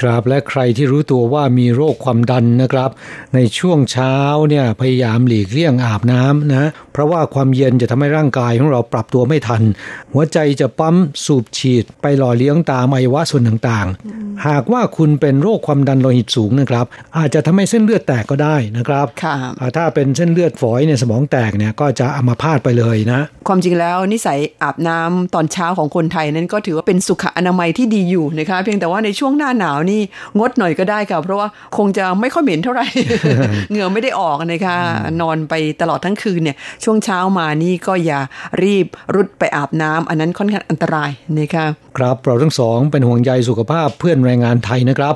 ครับและใครที่รู้ตัวว่ามีโรคความดันนะครับ ในช่วงเช้าเนี่ยพยายามหลีกเลี่ยงอาบน้ำนะเพราะว่าความเย็นจะทำให้ร่างกายของเราปรับตัวไม่ทัน หัวใจจะปั๊มสูบฉีดไปหล่อเลี้ยงตามอวัยวะส่วนต่างๆ หากว่าคุณเป็นโรคความดันโลหิตสูงนะครับ อาจจะทำให้เส้นเลือดแตกก็ได้นะครับค่ะอ่าถ้าเป็นเส้นเลือดฝอยในสมองแตกเนี่ยก็จะอัมาพาตไปเลยนะ ความจริงแล้วนิสัยอาบน้ำตอนเช้าของคนไทยนั้นก็ถือว่าเป็นสุขอนามัยที่ดีอยู่นะคะเพียงแต่ว่าในช่วงหน้าหนาวนี่งดหน่อยก็ได้ค่ะ เพราะว่าคงจะไม่ค่อยเหม็นเท่าไหร่เหงื่อไม่ได้ออกนะคะนอนไปตลอดทั้งคืนเนี่ย ช่วงเช้ามานี่ก็อย่ารีบรุดไปอาบน้ำอันนั้นค่อนข้างอันตรายนะคะครับเราทั้งสองเป็นห่วงใยสุขภาพเพื่อนแรงงานไทยนะครับ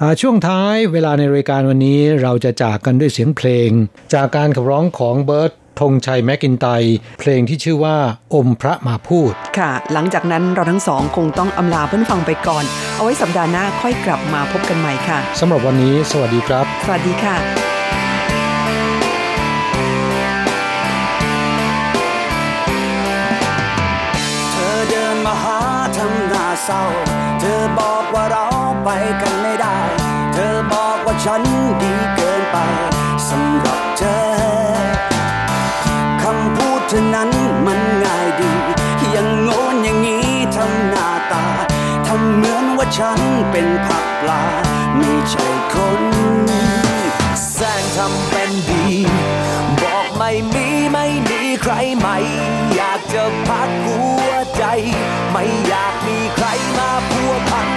อ่าช่วงท้ายเวลาในรายการวันนี้เราจะจากกันด้วยเสียงเพลง จากการขับร้องของเบิร์ต ธงชัยแมกกินไตร์เพลงที่ชื่อว่าอมพระมาพูด ค่ะ หลังจากนั้นเราทั้งสองคงต้องอำลาเพื่อนฟังไปก่อน เอาไว้สัปดาห์หน้าค่อยกลับมาพบกันใหม่ค่ะสำหรับวันนี้ สวัสดีครับ สวัสดีค่ะเธอเดินมาหาทำหน้าเศร้าเธอบอกว่าเราไปกัน เป็นผักปลา ไม่ใช่คน แสร้งทำเป็นดี บอกไม่มีไม่มีใครใหม่ อยากจะพักหัวใจ ไม่อยากมีใครมาพัวพัน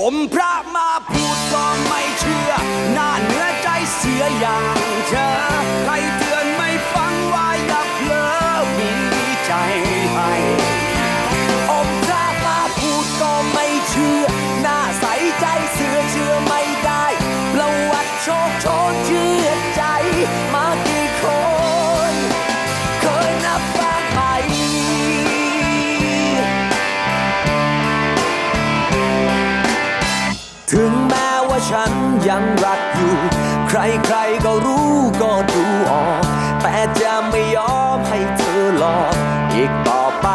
อมพระมาพูดก็ไม่เชื่อ หน้าเนื้อใจเสียอย่างเธอใครเตือน ยังรักอยู่ ใครๆก็รู้ก็ดูออก แต่จะไม่ยอมให้เธอหลอกอีกต่อไป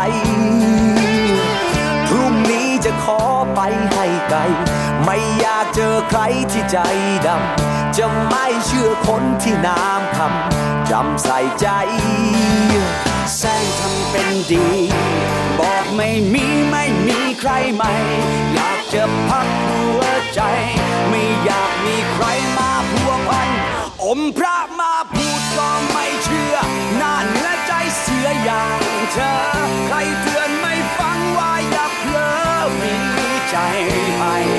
พรุ่งนี้จะขอไปให้ไกล ไม่อยากเจอใครที่ใจดำ จะไม่เชื่อคนที่น้ำคำจำใส่ใจ แสร้งทำเป็นดี บอกไม่มีไม่มี ใครใหม่ อยากจะพักหัวใจ ไม่อยากมีใครมาพัวพัน อมพระมาพูดก็ไม่เชื่อหน้าเนื้อใจเสืออย่างเธอ ใครเตือนไม่ฟังว่าอย่าเพลอมีใจให้